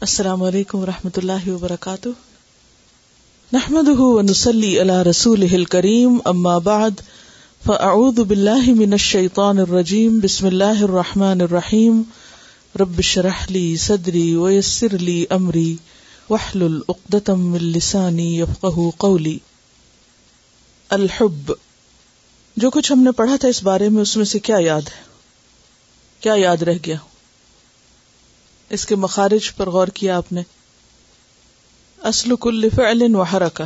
السلام علیکم و رحمۃ اللہ وبرکاتہ۔ نحمد ونسلی علی رسول کریم اما بعد، فاعوذ باللہ من الشیطان الرجیم، بسم اللہ الرحمن الرحیم۔ رب شرح لی صدری ویسر لی امری وحلل اقدتم من لسانی یفقہ قولی۔ الحب۔ جو کچھ ہم نے پڑھا تھا اس بارے میں اس میں سے کیا یاد ہے؟ کیا یاد رہ گیا؟ اس کے مخارج پر غور کیا آپ نے۔ اسل کل فعل و حرکہ،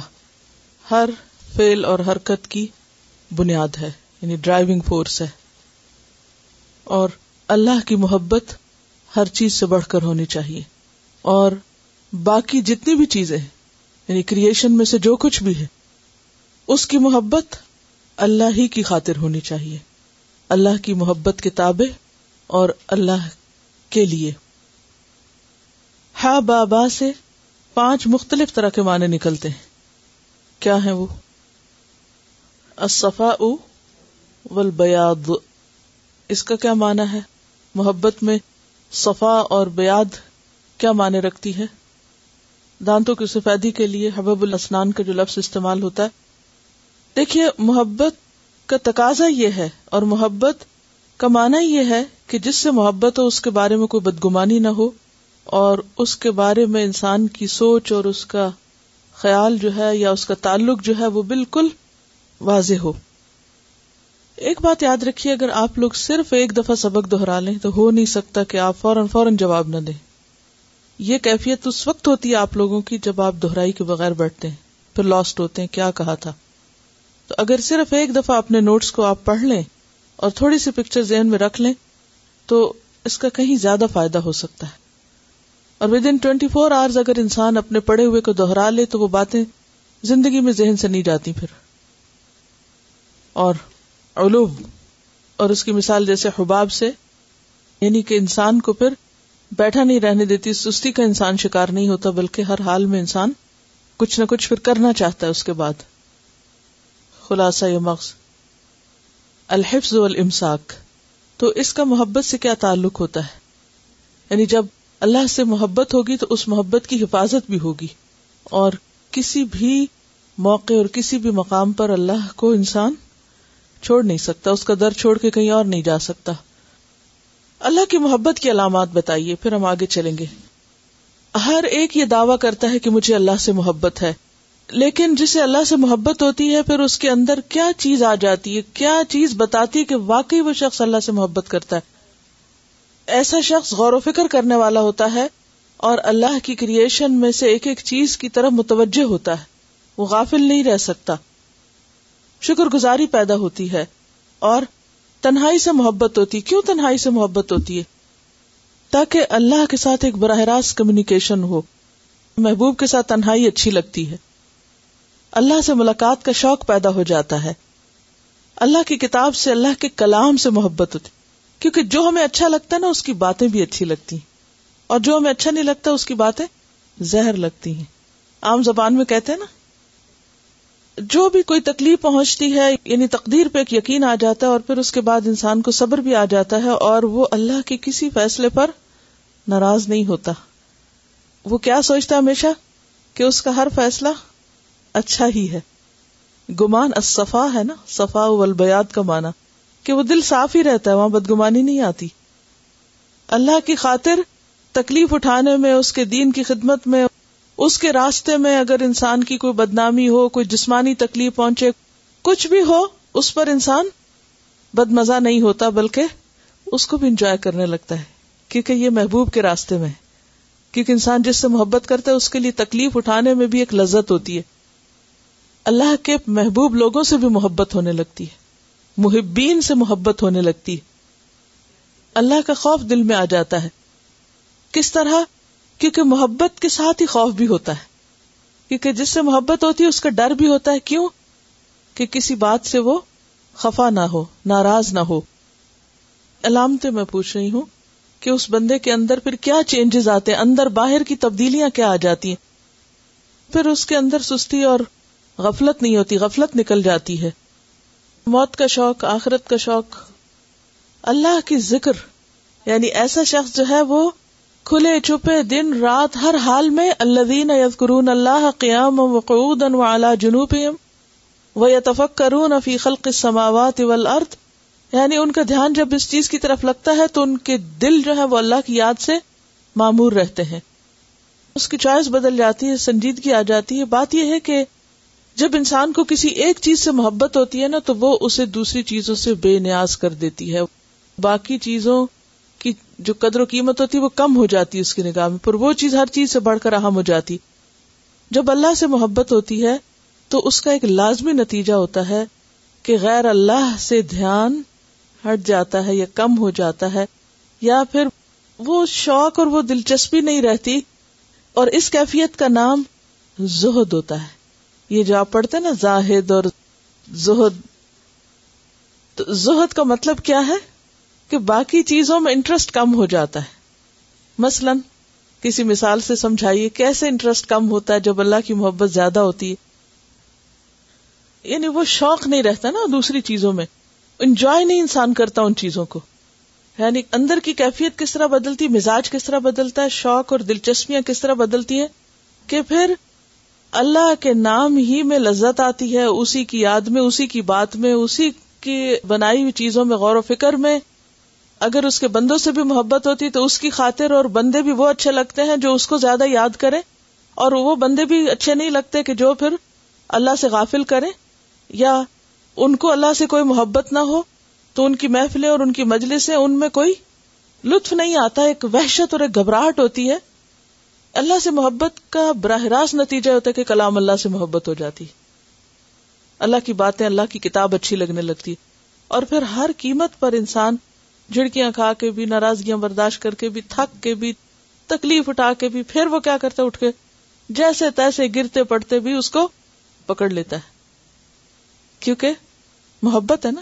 ہر فعل اور حرکت کی بنیاد ہے یعنی ڈرائیونگ فورس ہے۔ اور اللہ کی محبت ہر چیز سے بڑھ کر ہونی چاہیے۔ اور باقی جتنی بھی چیزیں یعنی کریشن میں سے جو کچھ بھی ہے، اس کی محبت اللہ ہی کی خاطر ہونی چاہیے۔ اللہ کی محبت کتابیں اور اللہ کے لیے۔ ہا بابا سے پانچ مختلف طرح کے معنی نکلتے ہیں۔ کیا ہے وہ؟ اصفا والبیاض۔ اس کا کیا معنی ہے؟ محبت میں صفا اور بیاد کیا معنی رکھتی ہے؟ دانتوں کی سفیدی کے لیے حبب الاسنان کا جو لفظ استعمال ہوتا ہے۔ دیکھیے، محبت کا تقاضا یہ ہے اور محبت کا معنی یہ ہے کہ جس سے محبت ہو اس کے بارے میں کوئی بدگمانی نہ ہو۔ اور اس کے بارے میں انسان کی سوچ اور اس کا خیال جو ہے یا اس کا تعلق جو ہے وہ بالکل واضح ہو۔ ایک بات یاد رکھیے، اگر آپ لوگ صرف ایک دفعہ سبق دہرا لیں تو ہو نہیں سکتا کہ آپ فوراً فوراً جواب نہ دیں۔ یہ کیفیت اس وقت ہوتی ہے آپ لوگوں کی جب آپ دہرائی کے بغیر بیٹھتے ہیں، پھر لاسٹ ہوتے ہیں، کیا کہا تھا۔ تو اگر صرف ایک دفعہ اپنے نوٹس کو آپ پڑھ لیں اور تھوڑی سی پکچر ذہن میں رکھ لیں تو اس کا کہیں زیادہ فائدہ ہو سکتا ہے۔ اور within twenty four hours اگر انسان اپنے پڑھے ہوئے کو دوہرا لے تو وہ باتیں زندگی میں ذہن سے نہیں جاتی پھر۔ اور علوم اور اس کی مثال جیسے حباب سے یعنی کہ انسان کو پھر بیٹھا نہیں رہنے دیتی، سستی کا انسان شکار نہیں ہوتا، بلکہ ہر حال میں انسان کچھ نہ کچھ پھر کرنا چاہتا ہے اس کے بعد۔ خلاصہ یہ مغز، الحفظ والامساک۔ تو اس کا محبت سے کیا تعلق ہوتا ہے؟ یعنی جب اللہ سے محبت ہوگی تو اس محبت کی حفاظت بھی ہوگی۔ اور کسی بھی موقع اور کسی بھی مقام پر اللہ کو انسان چھوڑ نہیں سکتا، اس کا در چھوڑ کے کہیں اور نہیں جا سکتا۔ اللہ کی محبت کی علامات بتائیے، پھر ہم آگے چلیں گے۔ ہر ایک یہ دعویٰ کرتا ہے کہ مجھے اللہ سے محبت ہے۔ لیکن جسے اللہ سے محبت ہوتی ہے، پھر اس کے اندر کیا چیز آ جاتی ہے؟ کیا چیز بتاتی ہے کہ واقعی وہ شخص اللہ سے محبت کرتا ہے؟ ایسا شخص غور و فکر کرنے والا ہوتا ہے اور اللہ کی کریشن میں سے ایک ایک چیز کی طرف متوجہ ہوتا ہے۔ وہ غافل نہیں رہ سکتا۔ شکر گزاری پیدا ہوتی ہے اور تنہائی سے محبت ہوتی۔ کیوں تنہائی سے محبت ہوتی ہے؟ تاکہ اللہ کے ساتھ ایک براہ راست کمیونیکیشن ہو۔ محبوب کے ساتھ تنہائی اچھی لگتی ہے۔ اللہ سے ملاقات کا شوق پیدا ہو جاتا ہے۔ اللہ کی کتاب سے اللہ کے کلام سے محبت ہوتی۔ کیونکہ جو ہمیں اچھا لگتا ہے نا، اس کی باتیں بھی اچھی لگتی ہیں۔ اور جو ہمیں اچھا نہیں لگتا، اس کی باتیں زہر لگتی ہیں۔ عام زبان میں کہتے ہیں نا، جو بھی کوئی تکلیف پہنچتی ہے یعنی تقدیر پہ ایک یقین آ جاتا ہے اور پھر اس کے بعد انسان کو صبر بھی آ جاتا ہے اور وہ اللہ کے کسی فیصلے پر ناراض نہیں ہوتا۔ وہ کیا سوچتا ہمیشہ؟ کہ اس کا ہر فیصلہ اچھا ہی ہے۔ گمان اصفا ہے نا، صفا والبیاد کا معنی۔ کہ وہ دل صاف ہی رہتا ہے، وہاں بدگمانی نہیں آتی۔ اللہ کی خاطر تکلیف اٹھانے میں، اس کے دین کی خدمت میں، اس کے راستے میں اگر انسان کی کوئی بدنامی ہو، کوئی جسمانی تکلیف پہنچے، کچھ بھی ہو، اس پر انسان بد مزہ نہیں ہوتا، بلکہ اس کو بھی انجوائے کرنے لگتا ہے۔ کیونکہ یہ محبوب کے راستے میں کیونکہ انسان جس سے محبت کرتا ہے، اس کے لیے تکلیف اٹھانے میں بھی ایک لذت ہوتی ہے۔ اللہ کے محبوب لوگوں سے بھی محبت ہونے لگتی ہے۔ محبین سے محبت ہونے لگتی ہے۔ اللہ کا خوف دل میں آ جاتا ہے۔ کس طرح؟ کیونکہ محبت کے ساتھ ہی خوف بھی ہوتا ہے۔ کیونکہ جس سے محبت ہوتی ہے، اس کا ڈر بھی ہوتا ہے۔ کیوں؟ کہ کسی بات سے وہ خفا نہ ہو، ناراض نہ ہو۔ علامتیں میں پوچھ رہی ہوں کہ اس بندے کے اندر پھر کیا چینجز آتے ہیں؟ اندر باہر کی تبدیلیاں کیا آ جاتی ہیں؟ پھر اس کے اندر سستی اور غفلت نہیں ہوتی، غفلت نکل جاتی ہے۔ موت کا شوق، آخرت کا شوق، اللہ کی ذکر یعنی ایسا شخص جو ہے وہ کھلے چھپے دن، رات، ہر حال میں الذین یذکرون اللہ قیام وقعودا وعلا جنوبہم ویتفکرون فی خلق السماوات والارض یعنی ان کا دھیان جب اس چیز کی طرف لگتا ہے تو ان کے دل جو ہے وہ اللہ کی یاد سے معمور رہتے ہیں۔ اس کی چوائس بدل جاتی ہے، سنجیدگی آ جاتی ہے۔ بات یہ ہے کہ جب انسان کو کسی ایک چیز سے محبت ہوتی ہے نا، تو وہ اسے دوسری چیزوں سے بے نیاز کر دیتی ہے۔ باقی چیزوں کی جو قدر و قیمت ہوتی ہے، وہ کم ہو جاتی ہے اس کی نگاہ میں۔ پر وہ چیز ہر چیز سے بڑھ کر اہم ہو جاتی۔ جب اللہ سے محبت ہوتی ہے، تو اس کا ایک لازمی نتیجہ ہوتا ہے کہ غیر اللہ سے دھیان ہٹ جاتا ہے یا کم ہو جاتا ہے، یا پھر وہ شوق اور وہ دلچسپی نہیں رہتی اور اس کیفیت کا نام زہد ہوتا ہے۔ یہ جو آپ پڑھتے نا، زاہد اور زہد، تو زہد کا مطلب کیا ہے؟ کہ باقی چیزوں میں انٹرسٹ کم ہو جاتا ہے۔ مثلا، کسی مثال سے سمجھائیے، کیسے انٹرسٹ کم ہوتا ہے جب اللہ کی محبت زیادہ ہوتی ہے؟ یعنی وہ شوق نہیں رہتا نا دوسری چیزوں میں۔ انجوائے نہیں انسان کرتا ان چیزوں کو۔ یعنی اندر کی کیفیت کس طرح بدلتی، مزاج کس طرح بدلتا ہے، شوق اور دلچسپیاں کس طرح بدلتی ہیں؟ کہ پھر اللہ کے نام ہی میں لذت آتی ہے، اسی کی یاد میں، اسی کی بات میں، اسی کی بنائی ہوئی چیزوں میں غور و فکر میں۔ اگر اس کے بندوں سے بھی محبت ہوتی تو اس کی خاطر اور بندے بھی وہ اچھے لگتے ہیں جو اس کو زیادہ یاد کرے اور وہ بندے بھی اچھے نہیں لگتے کہ جو پھر اللہ سے غافل کرے یا ان کو اللہ سے کوئی محبت نہ ہو، تو ان کی محفلیں اور ان کی مجلسیں، ان میں کوئی لطف نہیں آتا، ایک وحشت اور ایک گھبراہٹ ہوتی ہے۔ اللہ سے محبت کا براہ راست نتیجہ ہوتا ہے کہ کلام اللہ سے محبت ہو جاتی۔ اللہ کی باتیں اللہ کی کتاب اچھی لگنے لگتی۔ اور پھر ہر قیمت پر انسان جھڑکیاں کھا کے بھی، ناراضگیاں برداشت کر کے بھی، تھک کے بھی، تکلیف اٹھا کے بھی، پھر وہ کیا کرتا اٹھ کے جیسے تیسے گرتے پڑتے بھی اس کو پکڑ لیتا ہے۔ کیونکہ محبت ہے نا۔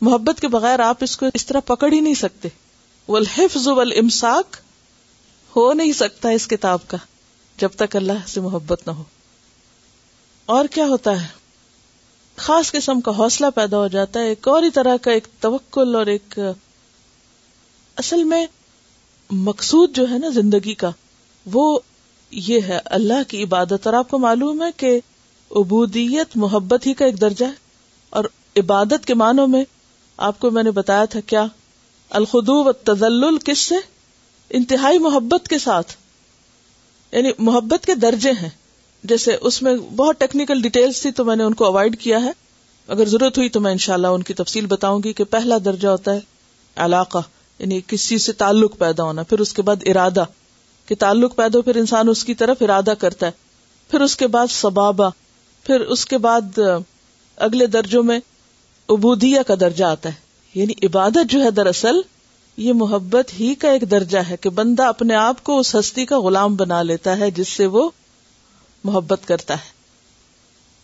محبت کے بغیر آپ اس کو اس طرح پکڑ ہی نہیں سکتے۔ والحفظ والامساک ہو نہیں سکتا اس کتاب کا جب تک اللہ سے محبت نہ ہو۔ اور کیا ہوتا ہے؟ خاص قسم کا حوصلہ پیدا ہو جاتا ہے، ایک اور ہی طرح کا ایک توکل اور ایک، اصل میں مقصود جو ہے نا زندگی کا، وہ یہ ہے اللہ کی عبادت۔ اور آپ کو معلوم ہے کہ عبودیت محبت ہی کا ایک درجہ ہے۔ اور عبادت کے معنوں میں آپ کو میں نے بتایا تھا کیا؟ الخدو و تزل کس سے؟ انتہائی محبت کے ساتھ یعنی محبت کے درجے ہیں۔ جیسے اس میں بہت ٹیکنیکل ڈیٹیلس تھی تو میں نے ان کو اوائڈ کیا ہے۔ اگر ضرورت ہوئی تو میں انشاءاللہ ان کی تفصیل بتاؤں گی کہ پہلا درجہ ہوتا ہے علاقہ یعنی کسی چیز سے تعلق پیدا ہونا، پھر اس کے بعد ارادہ، کہ تعلق پیدا ہو، پھر انسان اس کی طرف ارادہ کرتا ہے۔ پھر اس کے بعد سبابا پھر اس کے بعد اگلے درجوں میں ابودیا کا درجہ آتا ہے۔ یعنی عبادت جو ہے دراصل یہ محبت ہی کا ایک درجہ ہے کہ بندہ اپنے آپ کو اس ہستی کا غلام بنا لیتا ہے جس سے وہ محبت کرتا ہے۔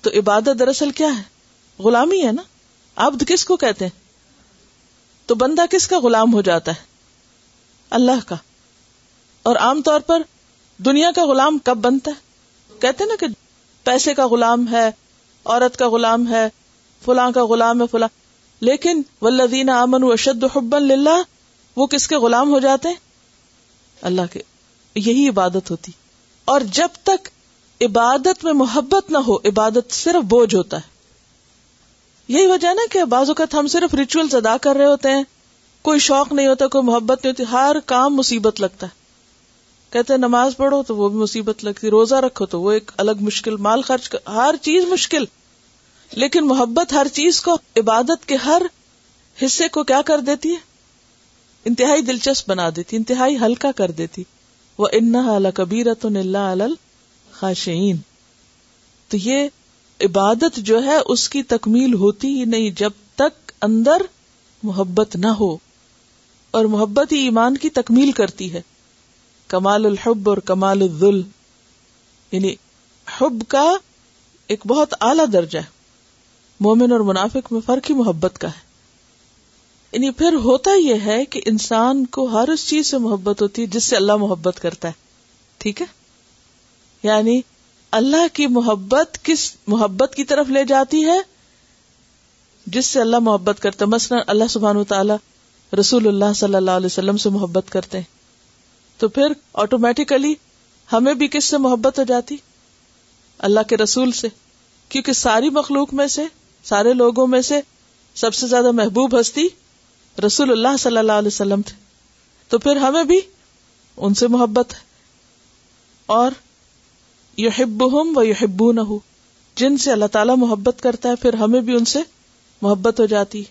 تو عبادت دراصل کیا ہے؟ غلامی ہے نا؟ عبد کس کو کہتے ہیں؟ تو بندہ کس کا غلام ہو جاتا ہے؟ اللہ کا۔ اور عام طور پر دنیا کا غلام کب بنتا ہے؟ کہتے نا کہ پیسے کا غلام ہے، عورت کا غلام ہے، فلاں کا غلام ہے، فلاں۔ لیکن ولدین امن اشد حبن للہ وہ کس کے غلام ہو جاتے ہیں؟ اللہ کے۔ یہی عبادت ہوتی۔ اور جب تک عبادت میں محبت نہ ہو، عبادت صرف بوجھ ہوتا ہے۔ یہی وجہ نا کہ بعض اوقات ہم صرف ریچولس ادا کر رہے ہوتے ہیں۔ کوئی شوق نہیں ہوتا، کوئی محبت نہیں ہوتی، ہر کام مصیبت لگتا ہے۔ کہتے ہیں نماز پڑھو تو وہ بھی مصیبت لگتی، روزہ رکھو تو وہ ایک الگ مشکل، مال خرچ کر، ہر چیز مشکل۔ لیکن محبت ہر چیز کو، عبادت کے ہر حصے کو کیا کر دیتی ہے؟ انتہائی دلچسپ بنا دیتی، انتہائی ہلکا کر دیتی۔ وہ ان کبیرت خاشین تو یہ عبادت جو ہے، اس کی تکمیل ہوتی ہی نہیں جب تک اندر محبت نہ ہو۔ اور محبت ہی ایمان کی تکمیل کرتی ہے۔ کمال الحب اور کمال الذل۔ یعنی حب کا ایک بہت اعلی درجہ ہے۔ مومن اور منافق میں فرق ہی محبت کا ہے۔ یعنی پھر ہوتا یہ ہے کہ انسان کو ہر اس چیز سے محبت ہوتی ہے جس سے اللہ محبت کرتا ہے۔ ٹھیک ہے؟ یعنی اللہ کی محبت کس محبت کی طرف لے جاتی ہے؟ جس سے اللہ محبت کرتا مثلا اللہ سبحان و تعالی رسول اللہ صلی اللہ علیہ وسلم سے محبت کرتے ہیں۔ تو پھر آٹومیٹیکلی ہمیں بھی کس سے محبت ہو جاتی؟ اللہ کے رسول سے۔ کیونکہ ساری مخلوق میں سے، سارے لوگوں میں سے سب سے زیادہ محبوب ہستی رسول اللہ صلی اللہ علیہ وسلم تھے۔ تو پھر ہمیں بھی ان سے محبت ہے۔ اور ہم و یو نہ جن سے اللہ تعالیٰ محبت کرتا ہے، پھر ہمیں بھی ان سے محبت ہو جاتی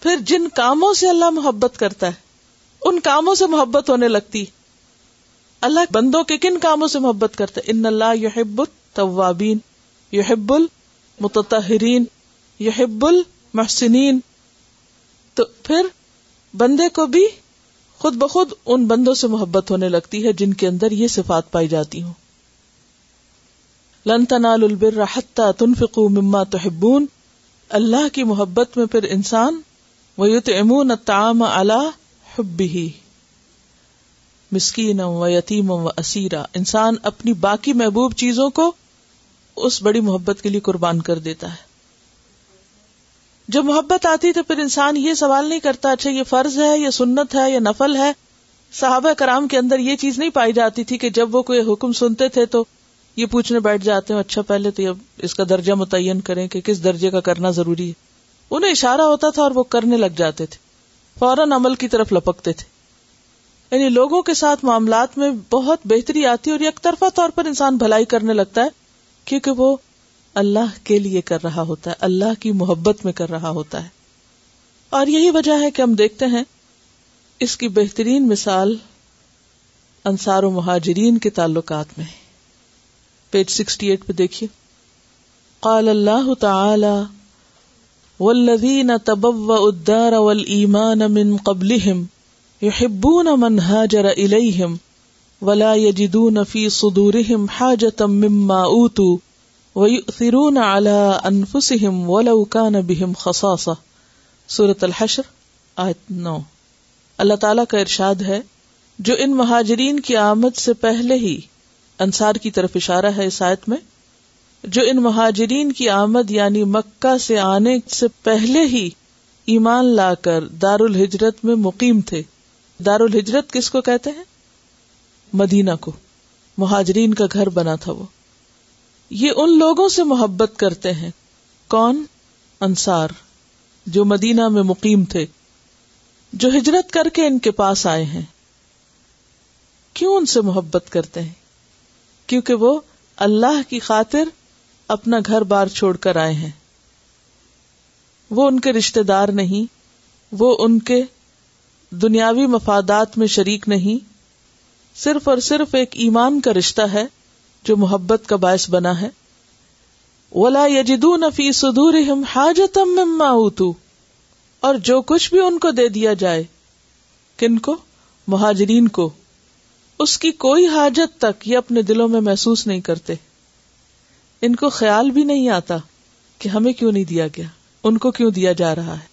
پھر جن کاموں سے اللہ محبت کرتا ہے، ان کاموں سے محبت ہونے لگتی اللہ بندوں کے کن کاموں سے محبت کرتا ہے؟ ان اللہ یحب التوابین، یحب المتطہرین، یحب المحسنین۔ تو پھر بندے کو بھی خود بخود ان بندوں سے محبت ہونے لگتی ہے جن کے اندر یہ صفات پائی جاتی ہوں۔ لن تنالوا البر حتى تنفقوا مما تحبون۔ اللہ کی محبت میں پھر انسان ویطعمون الطعام على حبه۔ مسکین و یتیم و اسیرا۔ انسان اپنی باقی محبوب چیزوں کو اس بڑی محبت کے لیے قربان کر دیتا ہے۔ جب محبت آتی تو پھر انسان یہ سوال نہیں کرتا اچھا یہ فرض ہے یا سنت ہے یا نفل ہے؟ صحابہ کرام کے اندر یہ چیز نہیں پائی جاتی تھی کہ جب وہ کوئی حکم سنتے تھے تو یہ پوچھنے بیٹھ جاتے ہیں اچھا پہلے تو اب اس کا درجہ متعین کریں کہ کس درجے کا کرنا ضروری ہے؟ انہیں اشارہ ہوتا تھا اور وہ کرنے لگ جاتے تھے، فوراً عمل کی طرف لپکتے تھے۔ یعنی لوگوں کے ساتھ معاملات میں بہت بہتری آتی ہے اور یک طرفہ طور پر انسان بھلائی کرنے لگتا ہے، کیونکہ وہ اللہ کے لیے کر رہا ہوتا ہے، اللہ کی محبت میں کر رہا ہوتا ہے۔ اور یہی وجہ ہے کہ ہم دیکھتے ہیں، اس کی بہترین مثال انصار و مہاجرین کے تعلقات میں پیج سکسٹی ایٹ پہ دیکھیے۔ قال اللہ تعالی والذین تبوأوا الدار والایمان من قبلهم يحبون من هاجر إليهم ولا يجدون في صدورهم حاجة مما أوتوا ويؤثرون على أنفسهم ولو كان بهم خصاصة۔ سورة الحشر، آیت نو۔ اللہ تعالیٰ کا ارشاد ہے، جو ان مہاجرین کی آمد سے پہلے ہی انصار کی طرف اشارہ ہے اس آیت میں، جو ان مہاجرین کی آمد یعنی مکہ سے آنے سے پہلے ہی ایمان لا کر دار الحجرت میں مقیم تھے۔ دار الحجرت کس کو کہتے ہیں؟ مدینہ کو۔ مہاجرین کا گھر بنا تھا وہ۔ یہ ان لوگوں سے محبت کرتے ہیں۔ کون؟ انصار، جو مدینہ میں مقیم تھے، جو ہجرت کر کے ان کے پاس آئے ہیں۔ کیوں ان سے محبت کرتے ہیں؟ کیونکہ وہ اللہ کی خاطر اپنا گھر بار چھوڑ کر آئے ہیں۔ وہ ان کے رشتے دار نہیں، وہ ان کے دنیاوی مفادات میں شریک نہیں۔ صرف اور صرف ایک ایمان کا رشتہ ہے۔ جو محبت کا باعث بنا ہے۔ ولا یجدو نفی سدور حاجتم مما اوتو اور جو کچھ بھی ان کو دے دیا جائے، کن کو؟ مہاجرین کو۔ اس کی کوئی حاجت تک یہ اپنے دلوں میں محسوس نہیں کرتے۔ ان کو خیال بھی نہیں آتا کہ ہمیں کیوں نہیں دیا گیا، ان کو کیوں دیا جا رہا ہے۔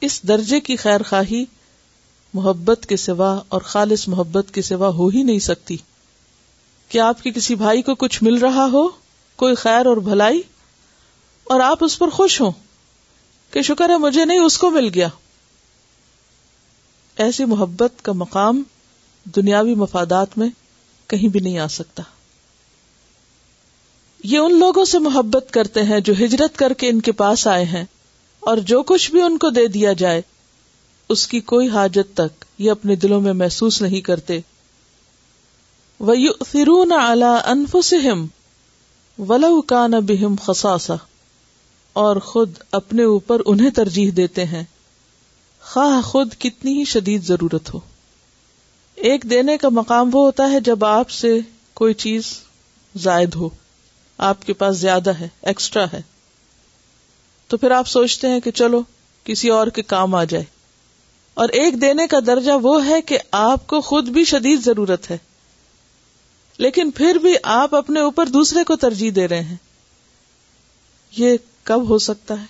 اس درجے کی خیر خواہی محبت کے سوا اور خالص محبت کے سوا ہو ہی نہیں سکتی۔ کیا آپ کے کسی بھائی کو کچھ مل رہا ہو، کوئی خیر اور بھلائی، اور آپ اس پر خوش ہوں کہ شکر ہے مجھے نہیں، اس کو مل گیا۔ ایسی محبت کا مقام دنیاوی مفادات میں کہیں بھی نہیں آ سکتا۔ یہ ان لوگوں سے محبت کرتے ہیں جو ہجرت کر کے ان کے پاس آئے ہیں، اور جو کچھ بھی ان کو دے دیا جائے، اس کی کوئی حاجت تک یہ اپنے دلوں میں محسوس نہیں کرتے۔ فرون اعلی انفسم ولو کا نہ بہم خساسا اور خود اپنے اوپر انہیں ترجیح دیتے ہیں۔ خواہ خود کتنی ہی شدید ضرورت ہو۔ ایک دینے کا مقام وہ ہوتا ہے جب آپ سے کوئی چیز زائد ہو۔ آپ کے پاس زیادہ ہے ایکسٹرا ہے۔ تو پھر آپ سوچتے ہیں کہ چلو، کسی اور کے کام آ جائے۔ اور ایک دینے کا درجہ وہ ہے کہ آپ کو خود بھی شدید ضرورت ہے۔ لیکن پھر بھی آپ اپنے اوپر دوسرے کو ترجیح دے رہے ہیں۔ یہ کب ہو سکتا ہے؟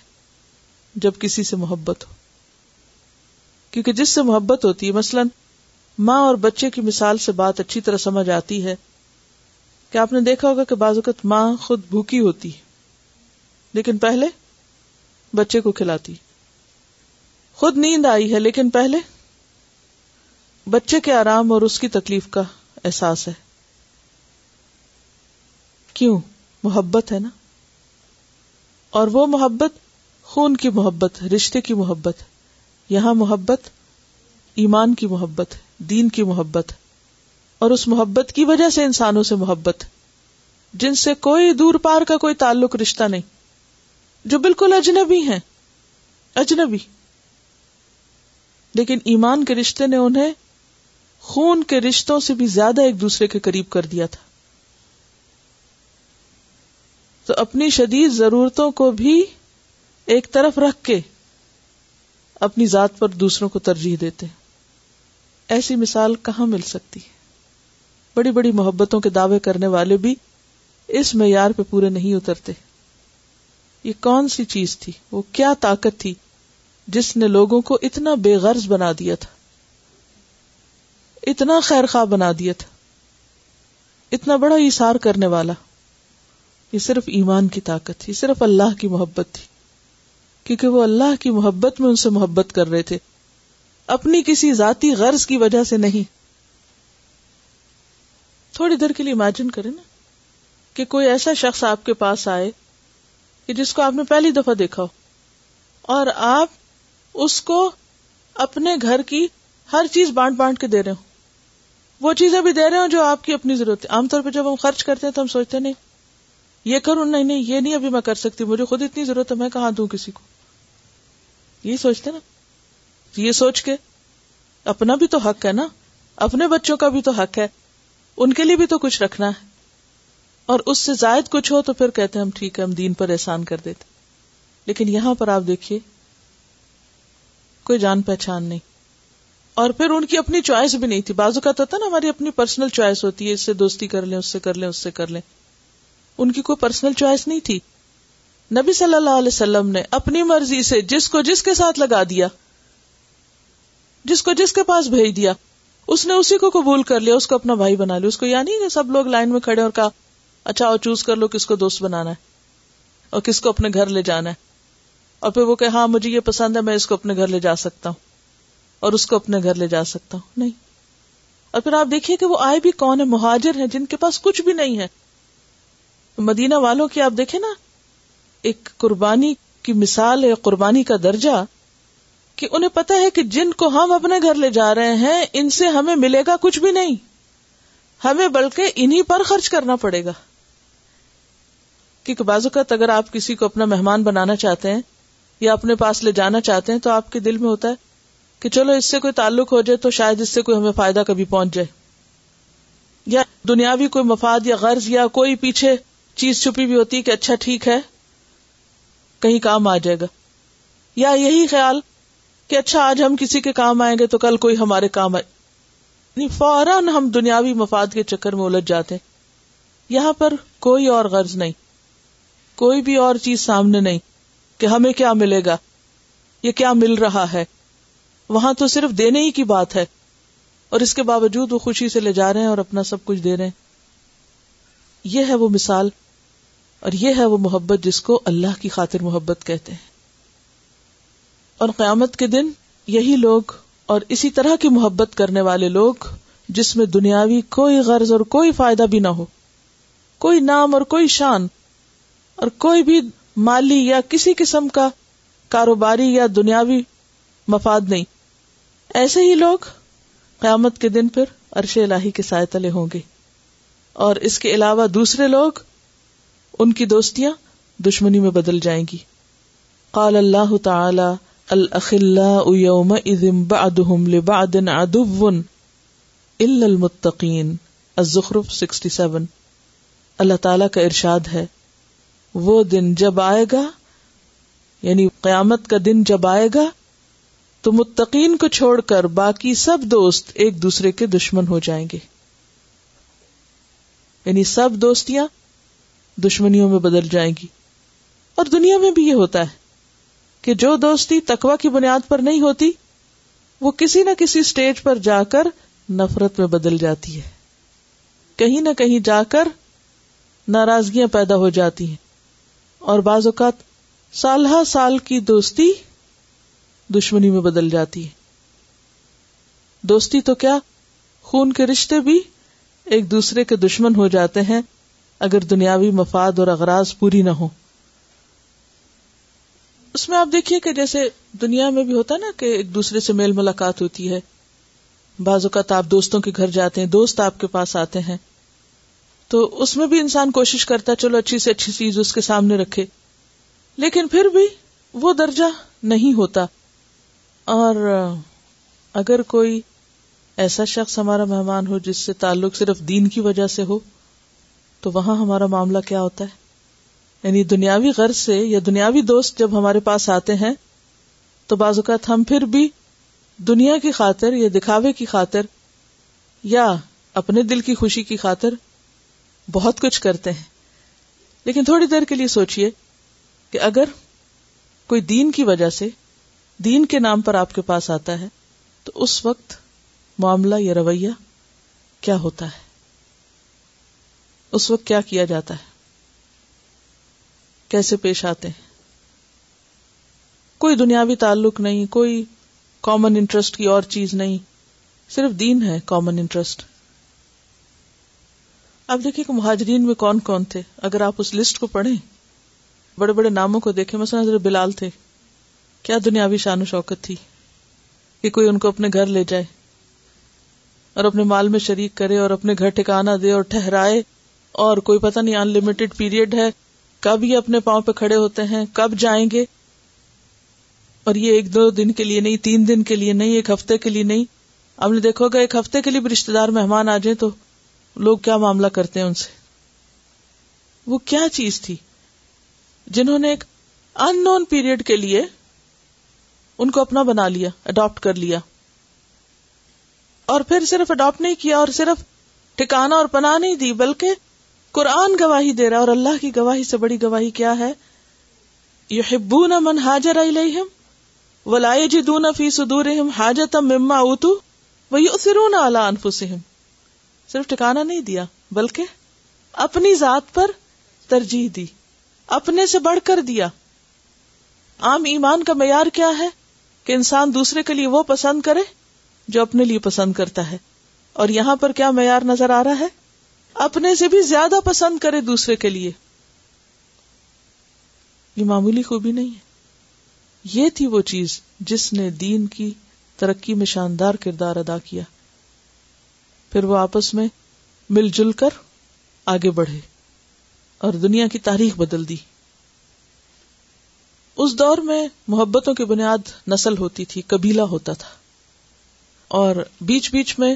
جب کسی سے محبت ہو۔ کیونکہ جس سے محبت ہوتی ہے، مثلاً ماں اور بچے کی مثال سے بات اچھی طرح سمجھ آتی ہے۔ کہ آپ نے دیکھا ہوگا کہ بعض اوقات ماں خود بھوکی ہوتی لیکن پہلے بچے کو کھلاتی خود نیند آئی ہے، لیکن پہلے بچے کے آرام اور اس کی تکلیف کا احساس ہے۔ کیوں؟ محبت ہے نا؟ اور وہ محبت خون کی محبت، رشتے کی محبت۔ یہاں محبت ایمان کی محبت، دین کی محبت۔ اور اس محبت کی وجہ سے انسانوں سے محبت۔ جن سے کوئی دور پار کا کوئی تعلق رشتہ نہیں، جو بالکل اجنبی ہیں۔ اجنبی۔ لیکن ایمان کے رشتے نے انہیں خون کے رشتوں سے بھی زیادہ ایک دوسرے کے قریب کر دیا تھا۔ تو اپنی شدید ضرورتوں کو بھی ایک طرف رکھ کے اپنی ذات پر دوسروں کو ترجیح دیتے ایسی مثال کہاں مل سکتی؟ ہے بڑی بڑی محبتوں کے دعوے کرنے والے بھی اس معیار پہ پورے نہیں اترتے۔ یہ کون سی چیز تھی؟ وہ کیا طاقت تھی جس نے لوگوں کو اتنا بے غرض بنا دیا تھا؟ اتنا خیر خواہ بنا دیا تھا۔ اتنا بڑا اشار کرنے والا۔ یہ صرف ایمان کی طاقت تھی، صرف اللہ کی محبت تھی۔ کیونکہ وہ اللہ کی محبت میں ان سے محبت کر رہے تھے۔ اپنی کسی ذاتی غرض کی وجہ سے نہیں۔ تھوڑی دیر کے لیے امیجن کریں نا کہ کوئی ایسا شخص آپ کے پاس آئے کہ جس کو آپ نے پہلی دفعہ دیکھا ہو اور آپ اس کو اپنے گھر کی ہر چیز بانٹ بانٹ کے دے رہے ہوں۔ وہ چیزیں بھی دے رہے ہوں جو آپ کی اپنی ضرورت ہے۔ عام طور پہ جب ہم خرچ کرتے ہیں تو ہم سوچتے نہیں یہ کروں نہیں نہیں، یہ نہیں ابھی میں کر سکتی، مجھے خود اتنی ضرورت ہے، میں کہاں دوں کسی کو؟ یہی سوچتے نا۔ یہ سوچ کے اپنا بھی تو حق ہے نا، اپنے بچوں کا بھی تو حق ہے، ان کے لیے بھی تو کچھ رکھنا ہے۔ اور اس سے زائد کچھ ہو تو پھر کہتے ہیں ہم ٹھیک ہے، ہم دین پر احسان کر دیتے۔ لیکن یہاں پر آپ دیکھیے، کوئی جان پہچان نہیں۔ اور پھر ان کی اپنی چوائس بھی نہیں تھی۔ بازو کا تو نا، ہماری اپنی پرسنل چوائس ہوتی ہے، اس سے دوستی کر لیں، اس سے کر لیں، اس سے کر لیں۔ ان کی کوئی پرسنل چوائس نہیں تھی۔ نبی صلی اللہ علیہ وسلم نے اپنی مرضی سے جس کو جس کے ساتھ لگا دیا، جس کو جس کے پاس بھیج دیا، اس نے اسی کو قبول کر لیا، اس کو اپنا بھائی بنا لیا۔ اس کو یا نہیں کہ سب لوگ لائن میں کھڑے اور کہا اچھا اور چوز کر لو کس کو دوست بنانا ہے اور کس کو اپنے گھر لے جانا ہے۔ اور پھر وہ کہ ہاں مجھے یہ پسند ہے، میں اس کو اپنے گھر لے جا سکتا ہوں۔ اور اس کو اپنے گھر لے جا سکتا ہوں۔ نہیں۔ اور پھر آپ دیکھیے کہ وہ آئے بھی کون ہے مہاجر ہیں، جن کے پاس کچھ بھی نہیں ہے۔ مدینہ والوں کی آپ دیکھیں نا، ایک قربانی کی مثال ہے قربانی کا درجہ کہ انہیں پتا ہے کہ جن کو ہم اپنے گھر لے جا رہے ہیں، ان سے ہمیں ملے گا کچھ بھی نہیں۔ ہمیں بلکہ انہی پر خرچ کرنا پڑے گا۔ کیونکہ بعض اوقات اگر آپ کسی کو اپنا مہمان بنانا چاہتے ہیں یا اپنے پاس لے جانا چاہتے ہیں تو آپ کے دل میں ہوتا ہے کہ چلو اس سے کوئی تعلق ہو جائے تو شاید اس سے کوئی ہمیں فائدہ کبھی پہنچ جائے۔ یا دنیاوی کوئی مفاد یا غرض یا کوئی پیچھے چیز چھپی بھی ہوتی ہے کہ اچھا ٹھیک ہے، کہیں کام آ جائے گا۔ یا یہی خیال کہ اچھا آج ہم کسی کے کام آئیں گے تو کل کوئی ہمارے کام آئے۔ یعنی فوراً ہم دنیاوی مفاد کے چکر میں الجھ جاتے یہاں پر کوئی اور غرض نہیں۔ کوئی بھی اور چیز سامنے نہیں کہ ہمیں کیا ملے گا، یہ کیا مل رہا ہے۔ وہاں تو صرف دینے ہی کی بات ہے۔ اور اس کے باوجود وہ خوشی سے لے جا رہے ہیں اور اپنا سب کچھ دے رہے ہیں۔ یہ ہے وہ مثال اور یہ ہے وہ محبت جس کو اللہ کی خاطر محبت کہتے ہیں۔ اور قیامت کے دن یہی لوگ اور اسی طرح کی محبت کرنے والے لوگ جس میں دنیاوی کوئی غرض اور کوئی فائدہ بھی نہ ہو، کوئی نام اور کوئی شان اور کوئی بھی مالی یا کسی قسم کا کاروباری یا دنیاوی مفاد نہیں۔ ایسے ہی لوگ قیامت کے دن پھر عرش الہی کے سائے تلے ہوں گے۔ اور اس کے علاوہ دوسرے لوگ ان کی دوستیاں دشمنی میں بدل جائیں گی۔ قال اللہ تعالی الخلاء يومئذ بعضهم لبعض عدو الا المتقين الزخرف 67 اللہ تعالی کا ارشاد ہے، وہ دن جب آئے گا یعنی قیامت کا دن جب آئے گا، تو متقین کو چھوڑ کر باقی سب دوست ایک دوسرے کے دشمن ہو جائیں گے۔ یعنی سب دوستیاں دشمنیوں میں بدل جائیں گی۔ اور دنیا میں بھی یہ ہوتا ہے کہ جو دوستی تکوا کی بنیاد پر نہیں ہوتی، وہ کسی نہ کسی اسٹیج پر جا کر نفرت میں بدل جاتی ہے۔ کہیں نہ کہیں جا کر ناراضگیاں پیدا ہو جاتی ہیں۔ اور بعض اوقات سال ہر سال کی دوستی دشمنی میں بدل جاتی ہے۔ دوستی تو کیا خون کے رشتے بھی ایک دوسرے کے دشمن ہو جاتے ہیں اگر دنیاوی مفاد اور اغراض پوری نہ ہو اس میں آپ دیکھیے کہ جیسے دنیا میں بھی ہوتا نا کہ ایک دوسرے سے میل ملاقات ہوتی ہے۔ بعض اوقات آپ دوستوں کے گھر جاتے ہیں، دوست آپ کے پاس آتے ہیں۔ تو اس میں بھی انسان کوشش کرتا ہے، چلو اچھی سے اچھی چیز اس کے سامنے رکھے۔ لیکن پھر بھی وہ درجہ نہیں ہوتا۔ اور اگر کوئی ایسا شخص ہمارا مہمان ہو جس سے تعلق صرف دین کی وجہ سے ہو تو وہاں ہمارا معاملہ کیا ہوتا ہے؟ یعنی دنیاوی غرض سے یا دنیاوی دوست جب ہمارے پاس آتے ہیں، تو بعض اوقات ہم پھر بھی دنیا کی خاطر یا دکھاوے کی خاطر یا اپنے دل کی خوشی کی خاطر بہت کچھ کرتے ہیں۔ لیکن تھوڑی دیر کے لیے سوچئے کہ اگر کوئی دین کی وجہ سے دین کے نام پر آپ کے پاس آتا ہے، تو اس وقت معاملہ یا رویہ کیا ہوتا ہے؟ اس وقت کیا کیا جاتا ہے؟ کیسے پیش آتے ہیں؟ کوئی دنیاوی تعلق نہیں، کوئی کامن انٹرسٹ کی اور چیز نہیں، صرف دین ہے کامن انٹرسٹ اب دیکھیے کہ مہاجرین میں کون کون تھے؟ اگر آپ اس لسٹ کو پڑھیں، بڑے بڑے ناموں کو دیکھیں، مثلا حضرت بلال تھے۔ کیا دنیاوی شان و شوکت تھی کہ کوئی ان کو اپنے گھر لے جائے اور اپنے مال میں شریک کرے اور اپنے گھر ٹھکانا دے اور ٹھہرائے۔ اور کوئی پتہ نہیں ان لمیٹڈ پیریڈ ہے، کب یہ اپنے پاؤں پہ کھڑے ہوتے ہیں، کب جائیں گے؟ اور یہ ایک دو دن کے لیے نہیں، تین دن کے لیے نہیں، ایک ہفتے کے لیے نہیں۔ آپ نے دیکھو گا ایک ہفتے کے لیے بھی رشتے دار مہمان آ جائیں تو لوگ کیا معاملہ کرتے ہیں ان سے؟ وہ کیا چیز تھی؟ جنہوں نے ایک ان نون پیریڈ کے لیے ان کو اپنا بنا لیا اڈاپٹ کر لیا۔ اور پھر صرف اڈاپٹ نہیں کیا، اور صرف ٹھکانا اور پناہ نہیں دی، بلکہ قرآن گواہی دے رہا اور اللہ کی گواہی سے بڑی گواہی کیا ہے؟ یحبون من حاجر الیہم ولا یجدون فی صدورہم حاجتا مما اوتو ویؤثرون علی انفسہم۔ صرف ٹھکانا نہیں دیا، بلکہ اپنی ذات پر ترجیح دی، اپنے سے بڑھ کر دیا۔ عام ایمان کا معیار کیا ہے؟ کہ انسان دوسرے کے لیے وہ پسند کرے جو اپنے لیے پسند کرتا ہے۔ اور یہاں پر کیا معیار نظر آ رہا ہے؟ اپنے سے بھی زیادہ پسند کرے دوسرے کے لیے۔ یہ معمولی خوبی نہیں ہے۔ یہ تھی وہ چیز جس نے دین کی ترقی میں شاندار کردار ادا کیا۔ پھر وہ آپس میں مل جل کر آگے بڑھے اور دنیا کی تاریخ بدل دی۔ اس دور میں محبتوں کی بنیاد نسل ہوتی تھی، قبیلہ ہوتا تھا۔ اور بیچ بیچ میں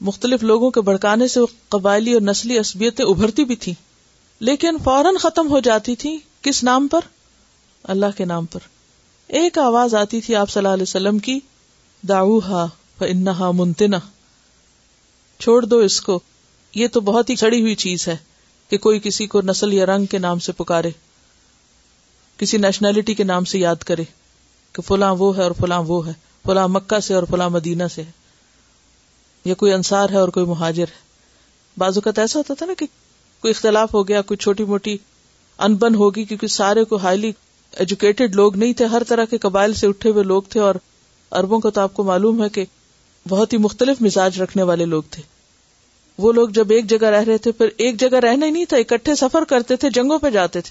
مختلف لوگوں کے بڑکانے سے قبائلی اور نسلی عصبیتیں ابھرتی بھی تھی لیکن فوراً ختم ہو جاتی تھی کس نام پر؟ اللہ کے نام پر۔ ایک آواز آتی تھی آپ صلی اللہ علیہ وسلم کی داؤ انہا منتنا چھوڑ دو اس کو۔ یہ تو بہت ہی کھڑی ہوئی چیز ہے کہ کوئی کسی کو نسل یا رنگ کے نام سے پکارے۔ کسی نیشنلٹی کے نام سے یاد کرے کہ فلاں وہ ہے اور فلاں وہ ہے۔ فلاں مکہ سے اور فلاں مدینہ سے ہے۔ یا کوئی انصار ہے اور کوئی مہاجر ہے۔ بعض اوقات ایسا ہوتا تھا نا کہ کوئی اختلاف ہو گیا، کوئی چھوٹی موٹی انبن ہوگی کیونکہ سارے کو ہائیلی ایجوکیٹڈ لوگ نہیں تھے، ہر طرح کے قبائل سے اٹھے ہوئے لوگ تھے اور اربوں کو تو آپ کو معلوم ہے کہ بہت ہی مختلف مزاج رکھنے والے لوگ تھے۔ وہ لوگ جب ایک جگہ رہ رہے تھے، پھر ایک جگہ رہنا ہی نہیں تھا، اکٹھے سفر کرتے تھے، جنگوں پہ جاتے تھے۔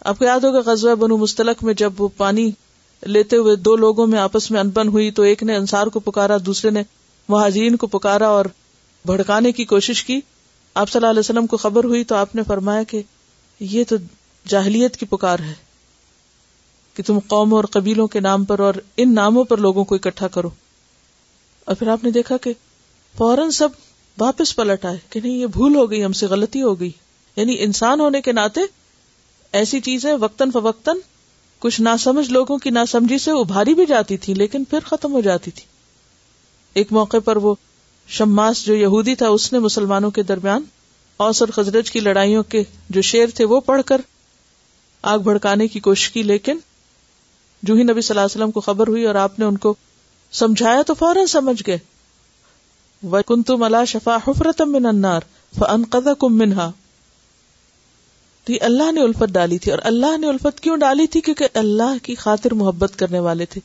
آپ کو یاد ہوگا غزوہ بنو مستلق میں جب وہ پانی لیتے ہوئے دو لوگوں میں آپس میں انبن ہوئی تو ایک نے انصار کو پکارا، دوسرے نے مہاجرین کو پکارا اور بھڑکانے کی کوشش کی۔ آپ صلی اللہ علیہ وسلم کو خبر ہوئی تو آپ نے فرمایا کہ یہ تو جاہلیت کی پکار ہے کہ تم قوموں اور قبیلوں کے نام پر اور ان ناموں پر لوگوں کو اکٹھا کرو۔ اور پھر آپ نے دیکھا کہ فوراً سب واپس پلٹ آئے کہ نہیں، یہ بھول ہو گئی، ہم سے غلطی ہو گئی۔ یعنی انسان ہونے کے ناطے ایسی چیزیں وقتاً فوقتاً کچھ ناسمجھ لوگوں کی ناسمجھی سے ابھاری بھی جاتی تھی لیکن پھر ختم ہو جاتی تھی ایک موقع پر وہ شماس جو یہودی تھا، اس نے مسلمانوں کے درمیان اوس اور خزرج کی لڑائیوں کے جو شیر تھے، وہ پڑھ کر آگ بھڑکانے کی کوشش کی، لیکن جو ہی نبی صلی اللہ علیہ وسلم کو خبر ہوئی اور آپ نے ان کو سمجھایا تو فوراً سمجھ گئے۔ وہ کن تم اللہ شفا حفرتم من انار فن قدا کم منہا تو اللہ نے الفت ڈالی تھی، اور اللہ نے الفت کیوں ڈالی تھی؟ کیونکہ اللہ کی خاطر محبت کرنے والے تھے۔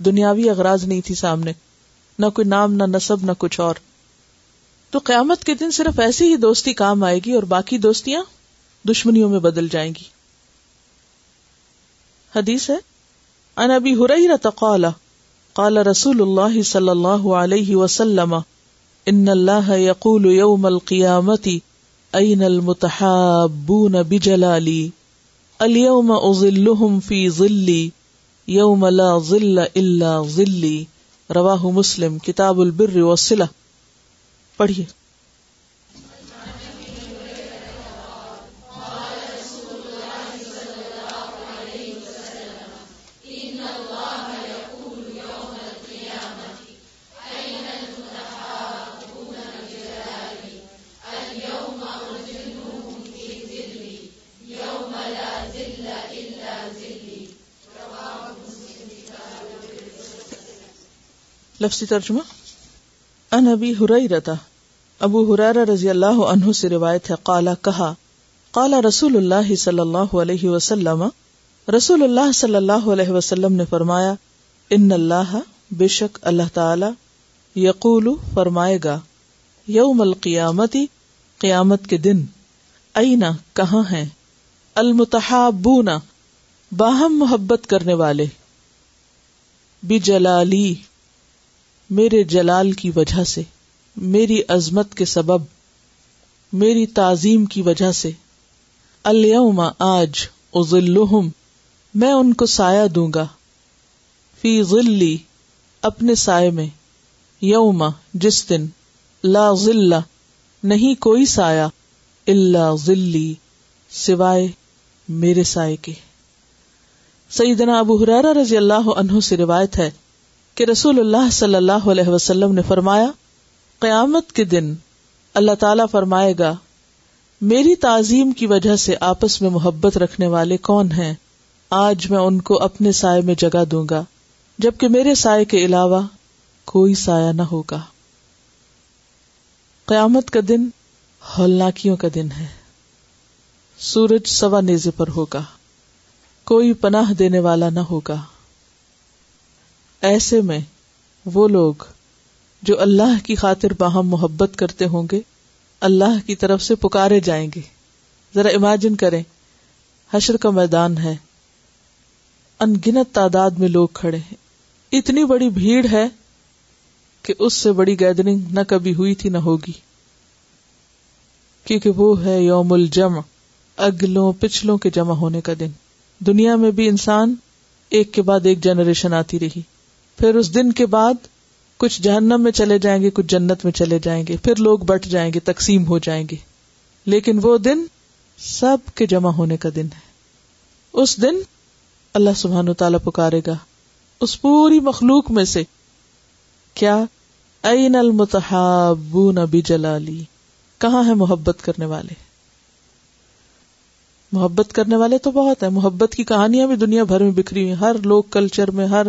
دنیاوی اغراض نہیں تھی سامنے۔ نہ کوئی نام، نہ نصب نہ کچھ اور۔ تو قیامت کے دن صرف ایسی ہی دوستی کام آئے گی اور باقی دوستیاں دشمنیوں میں بدل جائیں گی۔ حدیث ہے ان ابی ہریرہ قال قال رسول اللہ صلی اللہ علیہ وسلم، ان اللہ یقول یوم القیامت این المتحابون بجلالی اليوم اظلهم فی ظلی، یوم لا ظل الا ظلی رواہ مسلم کتاب البر والصلہ. پڑھیے۔ لفظی ترجمہ؟ ان ابی ہریرہ، ابو حرار رضی اللہ عنہ سے روایت ہے، قالا کہا، قالا رسول اللہ صلی اللہ علیہ وسلم، رسول اللہ صلی اللہ علیہ وسلم نے فرمایا، ان اللہ بے شک اللہ تعالی یقول، فرمائے گا، یوم القیامتی قیامت کے دن، اینا، کہاں ہیں؟ المتحابون، باہم محبت کرنے والے، بجلالی میرے جلال کی وجہ سے، میری عظمت کے سبب، میری تعظیم کی وجہ سے۔ اليوم آج ازلہم میں ان کو سایہ دوں گا۔ فی ظلی، اپنے سائے میں۔ یوم، جس دن۔ لا ظل نہیں کوئی سایہ، الا ظلی، سوائے میرے سائے کے۔ سیدنا ابو حرارہ رضی اللہ عنہ سے روایت ہے کہ رسول اللہ صلی اللہ علیہ وسلم نے فرمایا، قیامت کے دن اللہ تعالی فرمائے گا، میری تعظیم کی وجہ سے آپس میں محبت رکھنے والے کون ہیں؟ آج میں ان کو اپنے سائے میں جگہ دوں گا، جبکہ میرے سائے کے علاوہ کوئی سایہ نہ ہوگا۔ قیامت کا دن ہولناکیوں کا دن ہے۔ سورج سوا نیزے پر ہوگا، کوئی پناہ دینے والا نہ ہوگا۔ ایسے میں وہ لوگ جو اللہ کی خاطر باہم محبت کرتے ہوں گے، اللہ کی طرف سے پکارے جائیں گے۔ ذرا امیجن کریں، حشر کا میدان ہے۔ ان گنت تعداد میں لوگ کھڑے ہیں۔ اتنی بڑی بھیڑ ہے کہ اس سے بڑی گیدرنگ نہ کبھی ہوئی تھی نہ ہوگی۔ کیونکہ وہ ہے یوم الجمع، اگلوں پچھلوں کے جمع ہونے کا دن۔ دنیا میں بھی انسان ایک کے بعد ایک جنریشن آتی رہی۔ پھر اس دن کے بعد کچھ جہنم میں چلے جائیں گے، کچھ جنت میں چلے جائیں گے، پھر لوگ بٹ جائیں گے، تقسیم ہو جائیں گے۔ لیکن وہ دن سب کے جمع ہونے کا دن ہے۔ اس دن اللہ سبحان و تعالی پکارے گا۔ اس پوری مخلوق میں سے کیا؟ این المتحابون بجلالی۔ کہاں ہے محبت کرنے والے؟ محبت کرنے والے تو بہت ہے محبت کی کہانیاں بھی دنیا بھر میں بکھری ہوئی ہر لوگ کلچر میں، ہر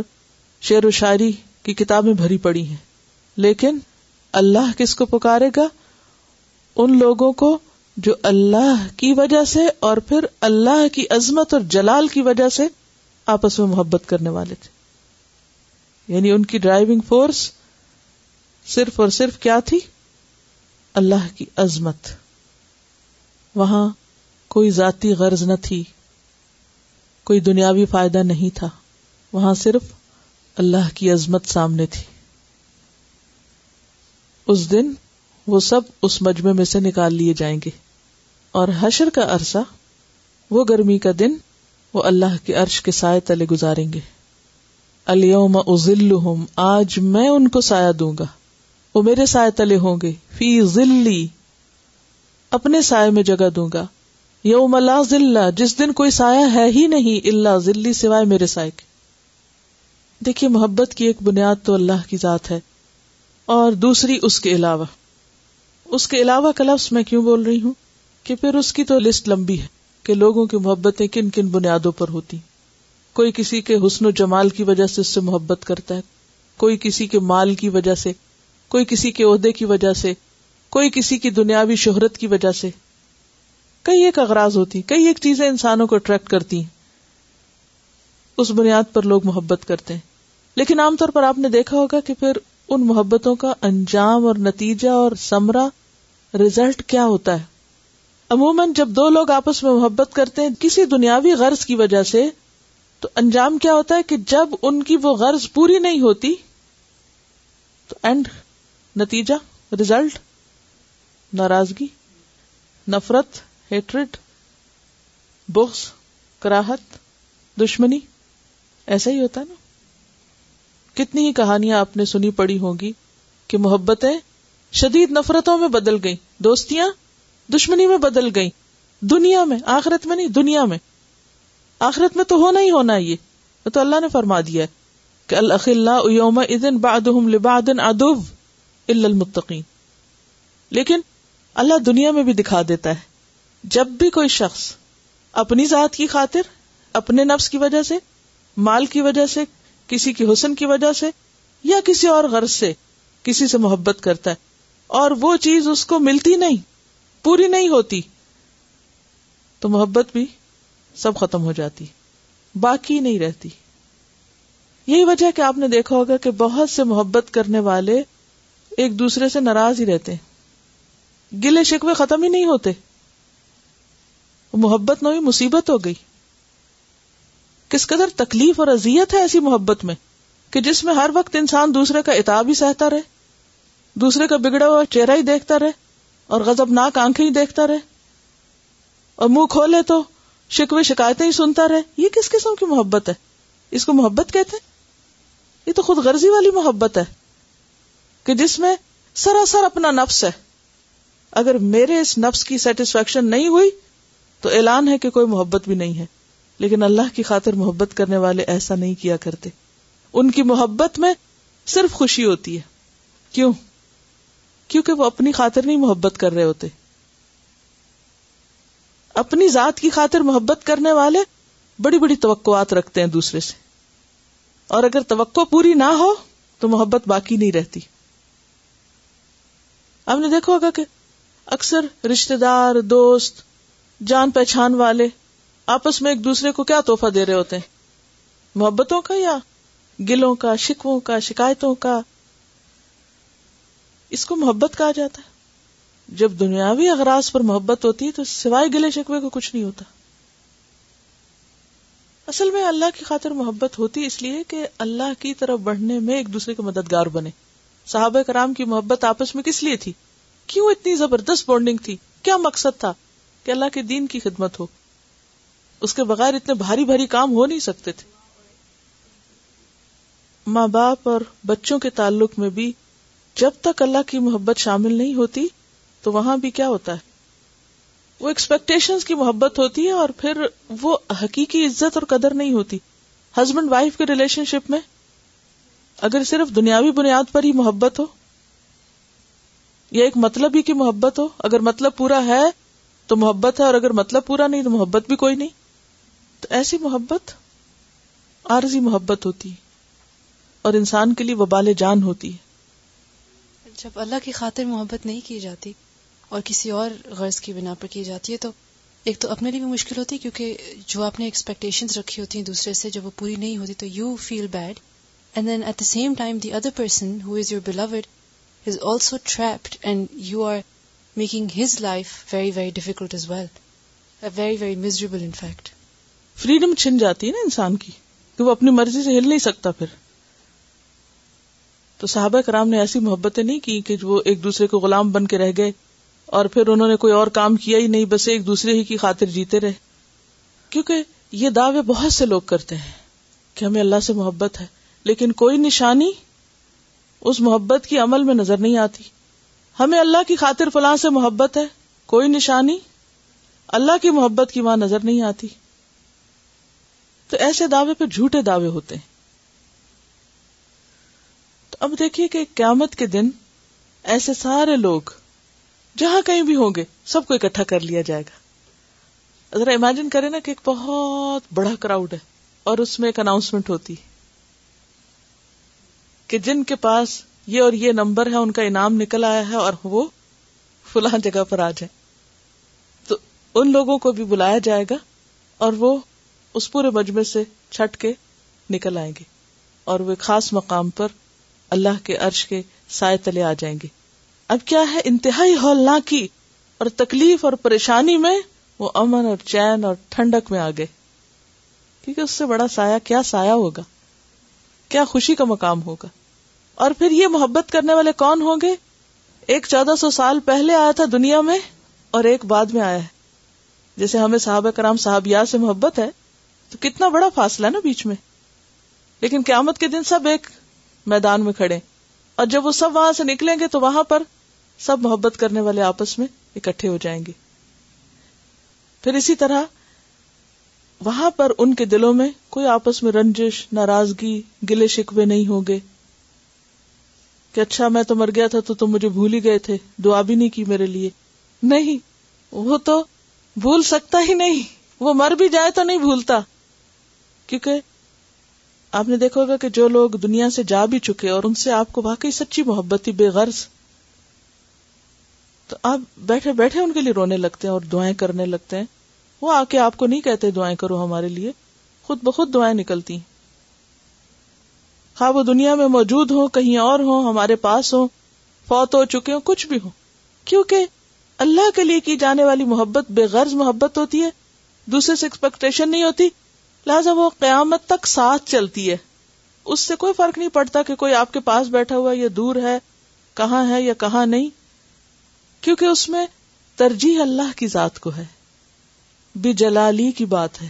شعر و شاعری کی کتابیں بھری پڑی ہیں۔ لیکن اللہ کس کو پکارے گا؟ ان لوگوں کو جو اللہ کی وجہ سے اور پھر اللہ کی عظمت اور جلال کی وجہ سے آپس میں محبت کرنے والے تھے۔ یعنی ان کی ڈرائیونگ فورس صرف اور صرف کیا تھی؟ اللہ کی عظمت۔ وہاں کوئی ذاتی غرض نہ تھی۔ کوئی دنیاوی فائدہ نہیں تھا۔ وہاں صرف اللہ کی عظمت سامنے تھی۔ اس دن وہ سب اس مجمے میں سے نکال لیے جائیں گے۔ اور حشر کا عرصہ، وہ گرمی کا دن، وہ اللہ کے عرش کے سائے تلے گزاریں گے۔ الم ازلحم آج میں ان کو سایہ دوں گا۔ وہ میرے سائے تلے ہوں گے۔ فی ذلی اپنے سائے میں جگہ دوں گا۔ یوم اللہ ذلہ جس دن کوئی سایہ ہے ہی نہیں اللہ ذلی سوائے میرے سائے کے۔ دیکھیے، محبت کی ایک بنیاد تو اللہ کی ذات ہے، اور دوسری اس کے علاوہ۔ اس کے علاوہ کا لفظ میں کیوں بول رہی ہوں؟ کہ پھر اس کی تو لسٹ لمبی ہے کہ لوگوں کی محبتیں کن کن بنیادوں پر ہوتی۔ کوئی کسی کے حسن و جمال کی وجہ سے اس سے محبت کرتا ہے، کوئی کسی کے مال کی وجہ سے، کوئی کسی کے عہدے کی وجہ سے، کوئی کسی کی دنیاوی شہرت کی وجہ سے۔ کئی ایک اغراض ہوتی، کئی ایک چیزیں انسانوں کو اٹریکٹ کرتی۔ ہیں اس بنیاد پر لوگ محبت کرتے ہیں۔ لیکن عام طور پر آپ نے دیکھا ہوگا کہ پھر ان محبتوں کا انجام اور نتیجہ اور سمرا ریزلٹ کیا ہوتا ہے؟ عموماً جب دو لوگ آپس میں محبت کرتے ہیں کسی دنیاوی غرض کی وجہ سے، تو انجام کیا ہوتا ہے کہ جب ان کی وہ غرض پوری نہیں ہوتی، تو اینڈ نتیجہ ریزلٹ ناراضگی، نفرت ہیٹرڈ بغض، کراہت، دشمنی، ایسا ہی ہوتا ہے نا؟ کتنی ہی کہانیاں آپ نے سنی پڑی ہوگی کہ محبتیں شدید نفرتوں میں بدل گئی دوستیاں دشمنی میں بدل گئی دنیا میں، آخرت میں نہیں، دنیا میں۔ آخرت میں تو ہونا ہی ہونا یہ۔ تو اللہ نے فرما دیا کہ یوم ادو المتقین۔ لیکن اللہ دنیا میں بھی دکھا دیتا ہے۔ جب بھی کوئی شخص اپنی ذات کی خاطر، اپنے نفس کی وجہ سے، مال کی وجہ سے کسی کی حسن کی وجہ سے یا کسی اور غرض سے کسی سے محبت کرتا ہے اور وہ چیز اس کو ملتی نہیں، پوری نہیں ہوتی، تو محبت بھی سب ختم ہو جاتی، باقی نہیں رہتی۔ یہی وجہ کہ آپ نے دیکھا ہوگا کہ بہت سے محبت کرنے والے ایک دوسرے سے ناراض ہی رہتے گلے شکوے ختم ہی نہیں ہوتے۔ محبت نہ ہوئی مصیبت ہو گئی۔ کس قدر تکلیف اور اذیت ہے ایسی محبت میں کہ جس میں ہر وقت انسان دوسرے کا اتاب ہی سہتا رہے، دوسرے کا بگڑا ہوا چہرہ ہی دیکھتا رہے اور غزب ناک آنکھیں ہی دیکھتا رہے۔ اور منہ کھولے تو شکوے شکایتیں ہی سنتا رہے۔ یہ کس قسم کی محبت ہے؟ اس کو محبت کہتے ہیں؟ یہ تو خود غرضی والی محبت ہے کہ جس میں سراسر اپنا نفس ہے۔ اگر میرے اس نفس کی سیٹسفیکشن نہیں ہوئی تو اعلان ہے کہ کوئی محبت بھی نہیں ہے۔ لیکن اللہ کی خاطر محبت کرنے والے ایسا نہیں کیا کرتے۔ ان کی محبت میں صرف خوشی ہوتی ہے۔ کیوں؟ کیونکہ وہ اپنی خاطر نہیں محبت کر رہے ہوتے۔ اپنی ذات کی خاطر محبت کرنے والے بڑی بڑی توقعات رکھتے ہیں دوسرے سے۔ اور اگر توقع پوری نہ ہو تو محبت باقی نہیں رہتی۔ آپ نے دیکھا ہوگا کہ اکثر رشتے دار، دوست، جان پہچان والے آپس میں ایک دوسرے کو کیا توحفہ دے رہے ہوتے ہیں؟ محبتوں کا یا گلوں کا، شکووں کا، شکایتوں کا؟ اس کو محبت کہا جاتا ہے۔ جب دنیاوی اغراض پر محبت ہوتی ہے تو سوائے گلے شکوے کو کچھ نہیں ہوتا۔ اصل میں اللہ کی خاطر محبت ہوتی اس لیے کہ اللہ کی طرف بڑھنے میں ایک دوسرے کے مددگار بنے۔ صحابہ کرام کی محبت آپس میں کس لیے تھی؟ کیوں اتنی زبردست بانڈنگ تھی؟ کیا مقصد تھا کہ اللہ کے دین کی خدمت ہو؟ اس کے بغیر اتنے بھاری بھاری کام ہو نہیں سکتے تھے۔ ماں باپ اور بچوں کے تعلق میں بھی جب تک اللہ کی محبت شامل نہیں ہوتی، تو وہاں بھی کیا ہوتا ہے؟ وہ ایکسپیکٹیشن کی محبت ہوتی ہے اور پھر وہ حقیقی عزت اور قدر نہیں ہوتی۔ ہسبینڈ وائف کے ریلیشن شپ میں اگر صرف دنیاوی بنیاد پر ہی محبت ہو، یا ایک مطلب ہی کی محبت ہو، اگر مطلب پورا ہے تو محبت ہے اور اگر مطلب پورا نہیں تو محبت بھی کوئی نہیں۔ تو ایسی محبت، عارضی محبت ہوتی اور انسان کے لیے وبال جان ہوتی ہے۔ جب اللہ کی خاطر محبت نہیں کی جاتی اور کسی اور غرض کی بنا پر کی جاتی ہے تو ایک تو اپنے لیے بھی مشکل ہوتی ہے، کیونکہ جو آپ نے ایکسپیکٹیشن رکھی ہوتی ہیں دوسرے سے، جب وہ پوری نہیں ہوتی تو you feel bad and then at the same time the other person who is your beloved is also trapped and you are making his life very very difficult as well very very miserable in fact freedom چھن جاتی ہے نا انسان کی کہ وہ اپنی مرضی سے ہل نہیں سکتا پھر۔ تو صحابہ کرام نے ایسی محبتیں نہیں کی کہ وہ ایک دوسرے کو غلام بن کے رہ گئے اور پھر انہوں نے کوئی اور کام کیا ہی نہیں، بس ایک دوسرے ہی کی خاطر جیتے رہے۔ کیونکہ یہ دعوے بہت سے لوگ کرتے ہیں کہ ہمیں اللہ سے محبت ہے، لیکن کوئی نشانی اس محبت کی عمل میں نظر نہیں آتی۔ ہمیں اللہ کی خاطر فلاں سے محبت ہے، کوئی نشانی اللہ کی محبت کی وہاں نظر نہیں آتی۔ تو ایسے دعوے پہ جھوٹے دعوے ہوتے ہیں۔ تو اب دیکھیے کہ قیامت کے دن ایسے سارے لوگ جہاں کہیں بھی ہوں گے، سب کو اکٹھا کر لیا جائے گا۔ ذرا امیجن کرے نا کہ ایک بہت بڑا کراؤڈ ہے اور اس میں ایک اناؤنسمنٹ ہوتی کہ جن کے پاس یہ اور یہ نمبر ہے، ان کا انعام نکل آیا ہے اور وہ فلاں جگہ پر آ جائے تو ان لوگوں کو بھی بلایا جائے گا اور وہ اس پورے مجمے سے چھٹ کے نکل آئیں گے اور وہ ایک خاص مقام پر اللہ کے عرش کے سائے تلے آ جائیں گے۔ اب کیا ہے انتہائی ہولناکی اور تکلیف اور پریشانی میں وہ امن اور چین اور ٹھنڈک میں آ گئے۔ کیونکہ اس سے بڑا سایہ کیا سایہ ہوگا؟ کیا خوشی کا مقام ہوگا؟ اور پھر یہ محبت کرنے والے کون ہوں گے؟ ایک چودہ سو سال پہلے آیا تھا دنیا میں اور ایک بعد میں آیا ہے۔ جیسے ہمیں صحابہ کرام صحابیات سے محبت ہے تو کتنا بڑا فاصلہ نا بیچ میں۔ لیکن قیامت کے دن سب ایک میدان میں کھڑے۔ اور جب وہ سب وہاں سے نکلیں گے تو وہاں پر سب محبت کرنے والے آپس میں اکٹھے ہو جائیں گے۔ پھر اسی طرح وہاں پر ان کے دلوں میں کوئی آپس میں رنجش، ناراضگی، گلے شکوے نہیں ہوگے کہ اچھا میں تو مر گیا تھا تو تم مجھے بھول ہی گئے تھے، دعا بھی نہیں کی میرے لیے۔ نہیں، وہ تو بھول سکتا ہی نہیں۔ وہ مر بھی جائے تو نہیں بھولتا۔ کیونکہ آپ نے دیکھا ہوگا کہ جو لوگ دنیا سے جا بھی چکے اور ان سے آپ کو واقعی سچی محبت تھی، بے غرض۔ تو آپ بیٹھے بیٹھے ان کے لیے رونے لگتے ہیں اور دعائیں کرنے لگتے ہیں۔ وہ آ کے آپ کو نہیں کہتے دعائیں کرو ہمارے لیے۔ خود بخود دعائیں نکلتی ہیں۔ خواہ وہ دنیا میں موجود ہو کہیں اور ہو ہمارے پاس ہو فوت ہو چکے ہو کچھ بھی ہو کیونکہ اللہ کے لیے کی جانے والی محبت بے غرض محبت ہوتی ہے۔ دوسرے سے ایکسپیکٹیشن نہیں ہوتی۔ لہٰذا وہ قیامت تک ساتھ چلتی ہے۔ اس سے کوئی فرق نہیں پڑتا کہ کوئی آپ کے پاس بیٹھا ہوا یا دور ہے، کہاں ہے یا کہاں نہیں، کیونکہ اس میں ترجیح اللہ کی ذات کو ہے۔ بھی جلالی کی بات ہے۔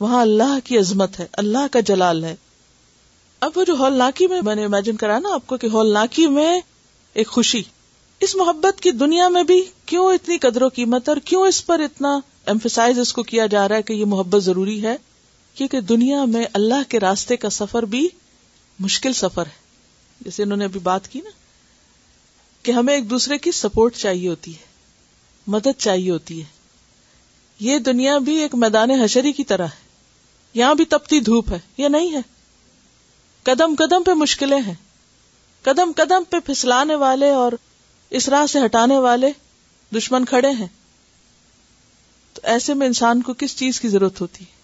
وہاں اللہ کی عظمت ہے، اللہ کا جلال ہے۔ اب وہ جو ہولناکی میں میں نے امیجن کرا نا آپ کو کہ ہولناکی میں ایک خوشی۔ اس محبت کی دنیا میں بھی کیوں اتنی قدر و قیمت اور کیوں اس پر اتنا ایمفیسائز اس کو کیا جا رہا ہے کہ یہ محبت ضروری ہے؟ کیونکہ دنیا میں اللہ کے راستے کا سفر بھی مشکل سفر ہے۔ جیسے انہوں نے ابھی بات کی نا کہ ہمیں ایک دوسرے کی سپورٹ چاہیے ہوتی ہے، مدد چاہیے ہوتی ہے۔ یہ دنیا بھی ایک میدان حشری کی طرح ہے۔ یہاں بھی تپتی دھوپ ہے، یہ نہیں ہے۔ قدم قدم پہ مشکلیں ہیں۔ قدم قدم پہ پھسلانے والے اور اس راہ سے ہٹانے والے دشمن کھڑے ہیں۔ تو ایسے میں انسان کو کس چیز کی ضرورت ہوتی ہے؟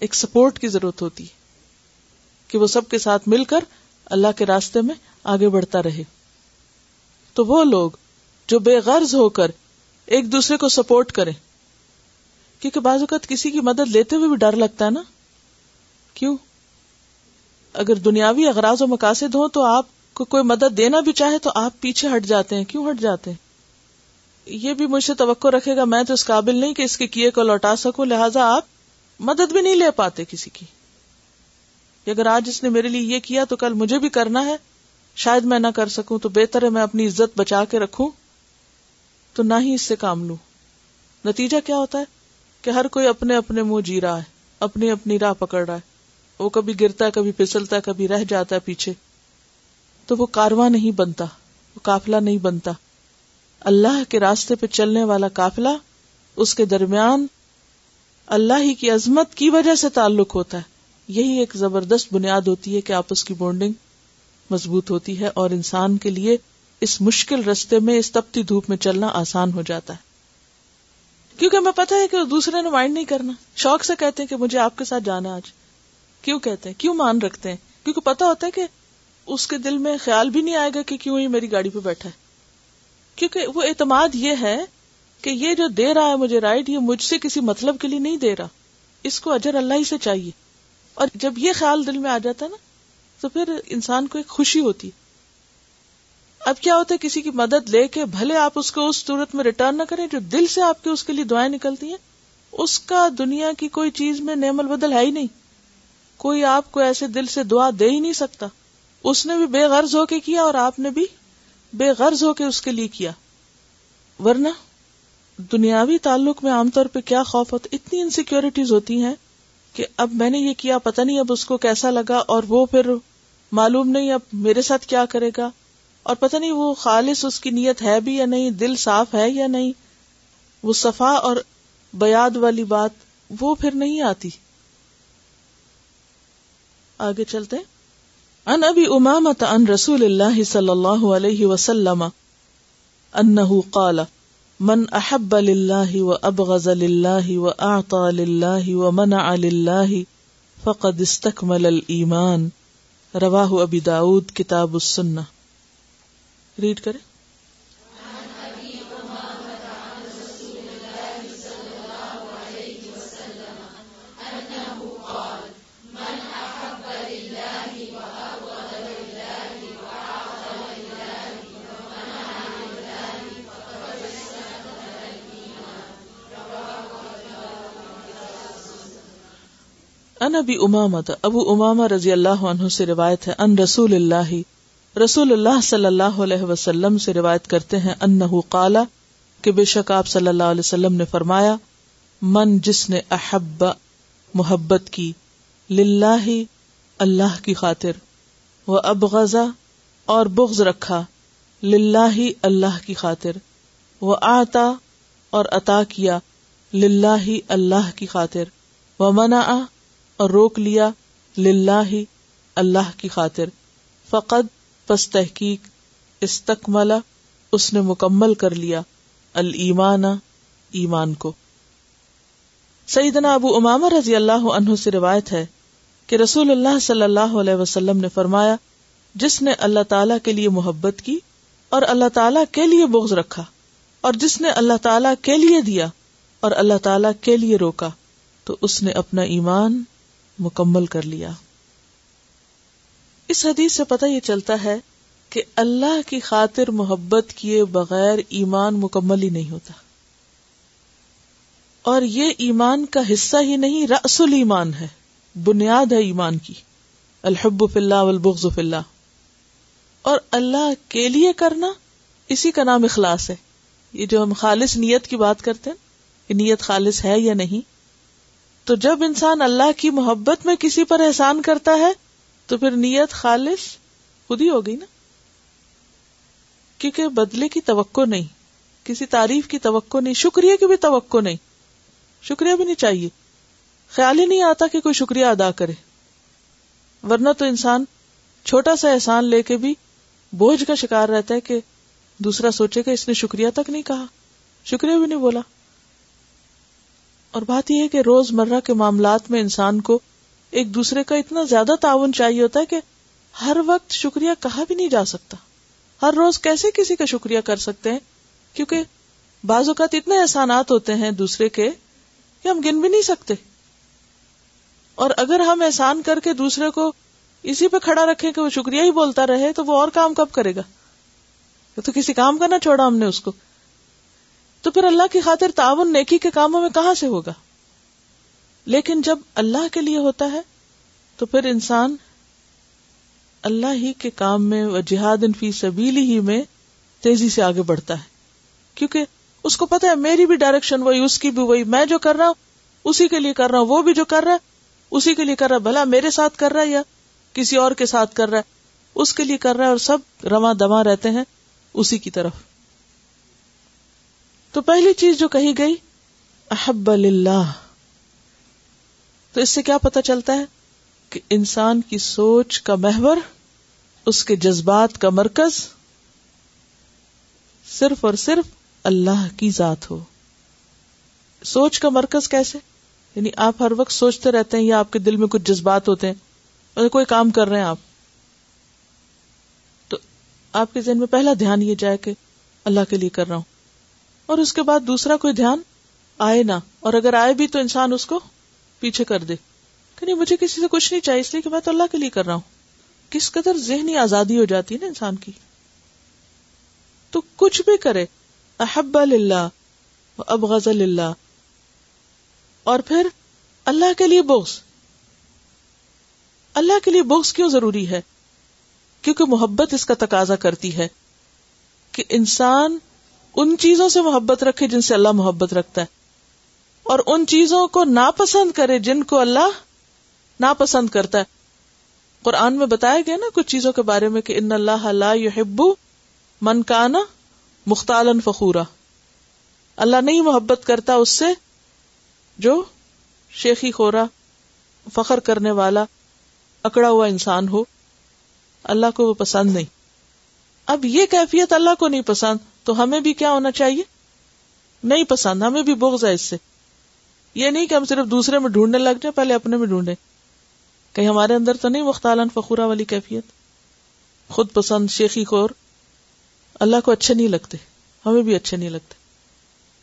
ایک سپورٹ کی ضرورت ہوتی ہے کہ وہ سب کے ساتھ مل کر اللہ کے راستے میں آگے بڑھتا رہے۔ تو وہ لوگ جو بے غرض ہو کر ایک دوسرے کو سپورٹ کریں، کیونکہ بعض اوقات کسی کی مدد لیتے ہوئے بھی ڈر لگتا ہے نا۔ کیوں؟ اگر دنیاوی اغراض و مقاصد ہوں تو آپ کو کوئی مدد دینا بھی چاہے تو آپ پیچھے ہٹ جاتے ہیں۔ کیوں ہٹ جاتے ہیں؟ یہ بھی مجھ سے توقع رکھے گا، میں تو اس قابل نہیں کہ اس کے کیے کو لوٹا سکوں، لہٰذا آپ مدد بھی نہیں لے پاتے کسی کی اگر آج اس نے میرے لیے یہ کیا تو کل مجھے بھی کرنا ہے، شاید میں نہ کر سکوں تو بہتر ہے میں اپنی عزت بچا کے رکھوں۔ تو نہ ہی اس سے کام لوں۔ نتیجہ کیا ہوتا ہے؟ کہ ہر کوئی اپنے اپنے منہ جی رہا ہے، اپنی اپنی راہ پکڑ رہا ہے۔ وہ کبھی گرتا ہے، کبھی پھسلتا ہے، کبھی رہ جاتا ہے پیچھے۔ تو وہ کارواں نہیں بنتا، وہ کافلا نہیں بنتا۔ اللہ کے راستے پہ چلنے والا کافلا اس کے درمیان اللہ ہی کی عظمت کی وجہ سے تعلق ہوتا ہے۔ یہی ایک زبردست بنیاد ہوتی ہے کہ آپس کی بونڈنگ مضبوط ہوتی ہے اور انسان کے لیے اس مشکل رستے میں، اس تپتی دھوپ میں چلنا آسان ہو جاتا ہے۔ کیونکہ ہمیں پتا ہے کہ دوسرے نے مائنڈ نہیں کرنا۔ شوق سے کہتے ہیں کہ مجھے آپ کے ساتھ جانا آج۔ کیوں کہتے ہیں؟ کیوں مان رکھتے ہیں؟ کیونکہ پتا ہوتا ہے کہ اس کے دل میں خیال بھی نہیں آئے گا کہ کیوں ہی میری گاڑی پہ بیٹھا ہے۔ کیونکہ وہ اعتماد یہ ہے کہ یہ جو دے رہا ہے مجھے رائڈ یہ مجھ سے کسی مطلب کے لیے نہیں دے رہا۔ اس کو اجر اللہ ہی سے چاہیے۔ اور جب یہ خیال دل میں آ جاتا ہے نا، تو پھر انسان کو ایک خوشی ہوتی۔ اب کیا ہوتا ہے، کسی کی مدد لے کے بھلے آپ اس کو اس صورت میں ریٹرن نہ کریں جو دل سے آپ کے اس کے لیے دعائیں نکلتی ہیں۔ اس کا دنیا کی کوئی چیز میں نعمل بدل ہے ہی نہیں۔ کوئی آپ کو ایسے دل سے دعا دے ہی نہیں سکتا۔ اس نے بھی بے غرض ہو کے کیا اور آپ نے بھی بے غرض ہو کے اس کے لیے کیا۔ ورنہ دنیاوی تعلق میں عام طور پہ کیا خوف ہوتا اتنی انسیکیورٹیز ہوتی ہیں کہ اب میں نے یہ کیا، پتہ نہیں اب اس کو کیسا لگا اور وہ پھر معلوم نہیں اب میرے ساتھ کیا کرے گا۔ اور پتہ نہیں وہ خالص اس کی نیت ہے بھی یا نہیں، دل صاف ہے یا نہیں۔ وہ صفا اور بیاد والی بات وہ پھر نہیں آتی۔ آگے چلتے ان ابی امامت ان رسول اللہ صلی اللہ علیہ وسلم انه قال من احب لله و لله واعطى و منع اللہ فقد استکمل الایمان۔ رواہ ابی داود، کتاب السنہ۔ ریڈ کریں۔ ان ابی امامت، ابو اماما رضی اللہ عنہ سے روایت ہے، ان رسول اللہ رسول اللہ صلی اللہ علیہ وسلم سے روایت کرتے ہیں، انہو قالا کہ بے شک آپ صلی اللہ علیہ وسلم نے فرمایا، من جس نے احب محبت کی، للہ، اللہ کی خاطر وہ اب اور بغض رکھا، للہ، اللہ کی خاطر وہ آتا اور عطا کیا، للہ، اللہ کی خاطر وہ منا اور روک لیا للہ اللہ کی خاطر۔ فقد پس تحقیق استقملا اس نے مکمل کر لیا المان ایمان کو۔ سیدنا ابو امام رضی اللہ عنہ سے روایت ہے کہ رسول اللہ صلی اللہ علیہ وسلم نے فرمایا، جس نے اللہ تعالی کے لیے محبت کی اور اللہ تعالی کے لیے بغض رکھا، اور جس نے اللہ تعالی کے لیے دیا اور اللہ تعالی کے لیے روکا، تو اس نے اپنا ایمان مکمل کر لیا۔ اس حدیث سے پتہ یہ چلتا ہے کہ اللہ کی خاطر محبت کیے بغیر ایمان مکمل ہی نہیں ہوتا۔ اور یہ ایمان کا حصہ ہی نہیں رس ایمان ہے، بنیاد ہے ایمان کی۔ الحب فی اللہ والبغض فی اللہ۔ اور اللہ کے لیے کرنا اسی کا نام اخلاص ہے۔ یہ جو ہم خالص نیت کی بات کرتے ہیں کہ نیت خالص ہے یا نہیں؟ تو جب انسان اللہ کی محبت میں کسی پر احسان کرتا ہے، تو پھر نیت خالص خود ہی ہوگی نا؟ کیونکہ بدلے کی توقع نہیں، کسی تعریف کی توقع نہیں، شکریہ کی بھی توقع نہیں۔ شکریہ بھی نہیں چاہیے۔ خیال ہی نہیں آتا کہ کوئی شکریہ ادا کرے۔ ورنہ تو انسان چھوٹا سا احسان لے کے بھی بوجھ کا شکار رہتا ہے کہ دوسرا سوچے کہ اس نے شکریہ تک نہیں کہا۔ شکریہ بھی نہیں بولا۔ اور بات یہ ہے کہ روز مرہ کے معاملات میں انسان کو ایک دوسرے کا اتنا زیادہ تعاون چاہیے ہوتا ہے کہ ہر وقت شکریہ کہا بھی نہیں جا سکتا۔ ہر روز کیسے کسی کا شکریہ کر سکتے ہیں؟ کیونکہ بعض اوقات اتنے احسانات ہوتے ہیں دوسرے کے کہ ہم گن بھی نہیں سکتے۔ اور اگر ہم احسان کر کے دوسرے کو اسی پہ کھڑا رکھیں کہ وہ شکریہ ہی بولتا رہے تو وہ اور کام کب کرے گا؟ تو کسی کام کا نہ چھوڑا ہم نے اس کو۔ تو پھر اللہ کی خاطر تعاون نیکی کے کاموں میں کہاں سے ہوگا؟ لیکن جب اللہ کے لیے ہوتا ہے، تو پھر انسان اللہ ہی کے کام میں و جہاد فی سبیلی ہی میں تیزی سے آگے بڑھتا ہے۔ کیونکہ اس کو پتا ہے، میری بھی ڈائریکشن وہی، اس کی بھی وہی، میں جو کر رہا ہوں، اسی کے لیے کر رہا ہوں، وہ بھی جو کر رہا ہے، اسی کے لیے کر رہا ہے۔ بھلا میرے ساتھ کر رہا ہے یا کسی اور کے ساتھ کر رہا ہے؟ اس کے لیے کر رہا ہے اور سب رواں دواں رہتے ہیں اسی کی طرف۔ تو پہلی چیز جو کہی گئی، احب اللہ تو اس سے کیا پتا چلتا ہے کہ انسان کی سوچ کا محور، اس کے جذبات کا مرکز صرف اور صرف اللہ کی ذات ہو۔ سوچ کا مرکز کیسے؟ یعنی آپ ہر وقت سوچتے رہتے ہیں یا آپ کے دل میں کچھ جذبات ہوتے ہیں کوئی کام کر رہے ہیں آپ۔ تو آپ کے ذہن میں پہلا دھیان یہ جائے کہ اللہ کے لیے کر رہا ہوں۔ اور اس کے بعد دوسرا کوئی دھیان آئے نہ، اور اگر آئے بھی تو انسان اس کو پیچھے کر دے۔ کہ نہیں، مجھے کسی سے کچھ نہیں چاہیے، اس لیے کہ میں تو اللہ کے لیے کر رہا ہوں۔ کس قدر ذہنی آزادی ہو جاتی ہے نا انسان کی۔ تو کچھ بھی کرے، احب اللہ اب غزل اللہ اور پھر اللہ کے لیے بوس اللہ کے لیے بوس کیوں ضروری ہے؟ کیونکہ محبت اس کا تقاضا کرتی ہے کہ انسان ان چیزوں سے محبت رکھے جن سے اللہ محبت رکھتا ہے۔ اور ان چیزوں کو ناپسند کرے جن کو اللہ ناپسند کرتا ہے۔ قرآن میں بتایا گیا نا کچھ چیزوں کے بارے میں کہ ان اللہ اللہ من کانا مختال فخورا۔ اللہ نہیں محبت کرتا اس سے جو شیخی خورا، فخر کرنے والا، اکڑا ہوا انسان ہو۔ اللہ کو وہ پسند نہیں۔ اب یہ کیفیت اللہ کو نہیں پسند۔ تو ہمیں بھی کیا ہونا چاہیے؟ نہیں پسند، ہمیں بھی بغض ہے اس سے۔ یہ نہیں کہ ہم صرف دوسرے میں ڈھونڈنے لگ جائیں، پہلے اپنے میں ڈھونڈے کہیں ہمارے اندر تو نہیں مختالن فخورہ والی کیفیت؟ خود پسند، شیخی خور۔ اللہ کو اچھے نہیں لگتے، ہمیں بھی اچھے نہیں لگتے۔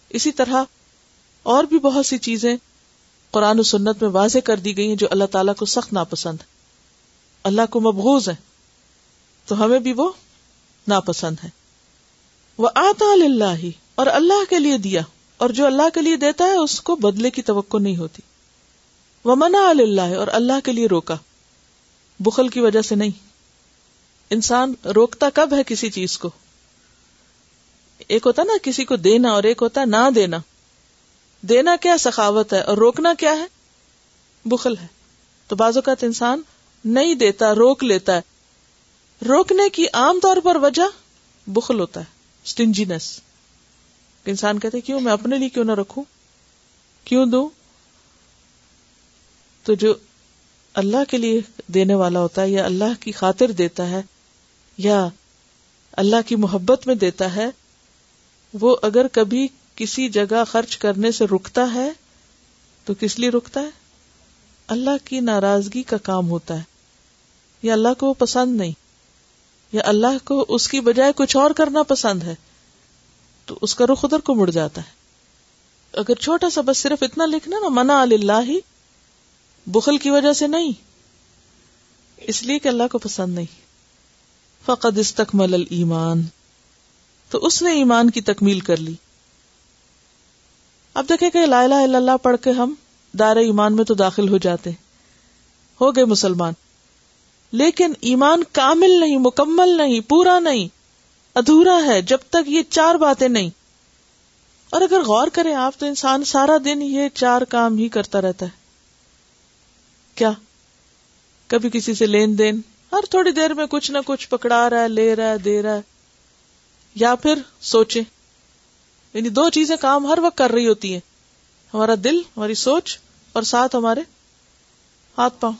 اسی طرح اور بھی بہت سی چیزیں قرآن و سنت میں واضح کر دی گئی ہیں جو اللہ تعالیٰ کو سخت ناپسند اللہ کو مبغوض ہے تو ہمیں بھی وہ ناپسند ہے وہ آتا اللہ اور اللہ کے لیے دیا، اور جو اللہ کے لیے دیتا ہے، اس کو بدلے کی توقع نہیں ہوتی۔ وہ منا اللہ اور اللہ کے لیے روکا۔ بخل کی وجہ سے نہیں۔ انسان روکتا کب ہے کسی چیز کو؟ ایک ہوتا نا، کسی کو دینا اور ایک ہوتا نہ دینا۔ دینا کیا سخاوت ہے اور روکنا کیا ہے؟ بخل ہے۔ تو بعض اوقات انسان نہیں دیتا، روک لیتا ہے۔ روکنے کی عام طور پر وجہ بخل ہوتا ہے۔ اسٹنجینس انسان کہتے کیوں میں اپنے لیے کیوں نہ رکھوں؟ کیوں دوں؟ تو جو اللہ کے لیے دینے والا ہوتا ہے یا اللہ کی خاطر دیتا ہے یا اللہ کی محبت میں دیتا ہے، وہ اگر کبھی کسی جگہ خرچ کرنے سے رکتا ہے، تو کس لیے رکتا ہے؟ اللہ کی ناراضگی کا کام ہوتا ہے، یا اللہ کو وہ پسند نہیں۔ یا اللہ کو اس کی بجائے کچھ اور کرنا پسند ہے، تو اس کا رخ ادھر کو مڑ جاتا ہے۔ اگر چھوٹا سا بس صرف اتنا لکھنا نا منا اللہ ہی بخل کی وجہ سے نہیں۔ اس لیے کہ اللہ کو پسند نہیں۔ فقد استکمل الایمان۔ تو اس نے ایمان کی تکمیل کر لی۔ اب دیکھیں کہ لا الہ الا اللہ پڑھ کے ہم دائرہ ایمان میں تو داخل ہو جاتے ہو گئے مسلمان۔ لیکن ایمان کامل نہیں، مکمل نہیں، پورا نہیں، ادھورا ہے جب تک یہ چار باتیں نہیں۔ اور اگر غور کریں آپ تو انسان سارا دن یہ چار کام ہی کرتا رہتا ہے۔ کیا؟ کبھی کسی سے لین دین ہر تھوڑی دیر میں کچھ نہ کچھ پکڑا رہا ہے، لے رہا ہے، دے رہا ہے۔ یا پھر سوچے یعنی دو چیزیں کام ہر وقت کر رہی ہوتی ہیں۔ ہمارا دل، ہماری سوچ، اور ساتھ ہمارے ہاتھ پاؤں۔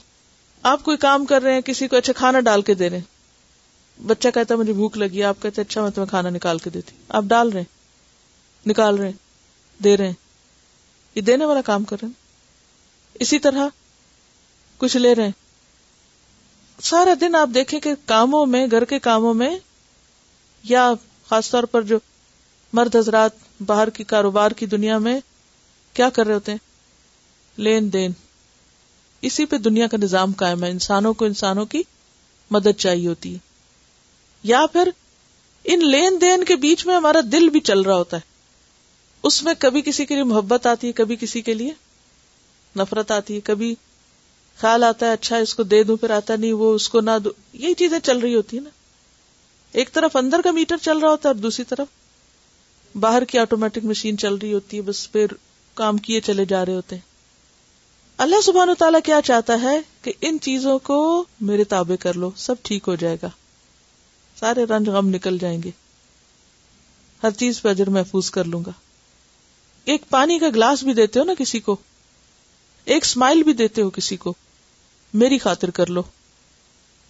آپ کوئی کام کر رہے ہیں، کسی کو اچھا کھانا ڈال کے دے رہے ہیں۔ بچہ کہتا ہے، مجھے بھوک لگی، آپ کہتے اچھا میں تمہیں کھانا نکال کے دیتی۔ آپ ڈال رہے ہیں، نکال رہے ہیں، دے رہے ہیں۔ یہ دینے والا کام کر رہے ہیں۔ اسی طرح کچھ لے رہے ہیں۔ سارا دن آپ دیکھیں کہ کاموں میں، گھر کے کاموں میں، یا خاص طور پر جو مرد حضرات باہر کی کاروبار کی دنیا میں، کیا کر رہے ہوتے ہیں؟ لین دین۔ اسی پہ دنیا کا نظام قائم ہے۔ انسانوں کو انسانوں کی مدد چاہیے ہوتی ہے۔ یا پھر ان لین دین کے بیچ میں ہمارا دل بھی چل رہا ہوتا ہے۔ اس میں کبھی کسی کے لیے محبت آتی ہے، کبھی کسی کے لیے نفرت آتی ہے، کبھی خیال آتا ہے اچھا اس کو دے دوں، پھر آتا نہیں، وہ اس کو نہ دو یہی چیزیں چل رہی ہوتی ہیں نا۔ ایک طرف اندر کا میٹر چل رہا ہوتا ہے اور دوسری طرف باہر کی آٹومیٹک مشین چل رہی ہوتی ہے، بس پھر کام کیے چلے جا رہے ہوتے ہیں۔ اللہ سبحان و تعالیٰ کیا چاہتا ہے کہ ان چیزوں کو میرے تابع کر لو، سب ٹھیک ہو جائے گا۔ سارے رنج غم نکل جائیں گے۔ ہر چیز پہ اجر محفوظ کر لوں گا۔ ایک پانی کا گلاس بھی دیتے ہو نا کسی کو۔ ایک اسمائل بھی دیتے ہو کسی کو۔ میری خاطر کر لو۔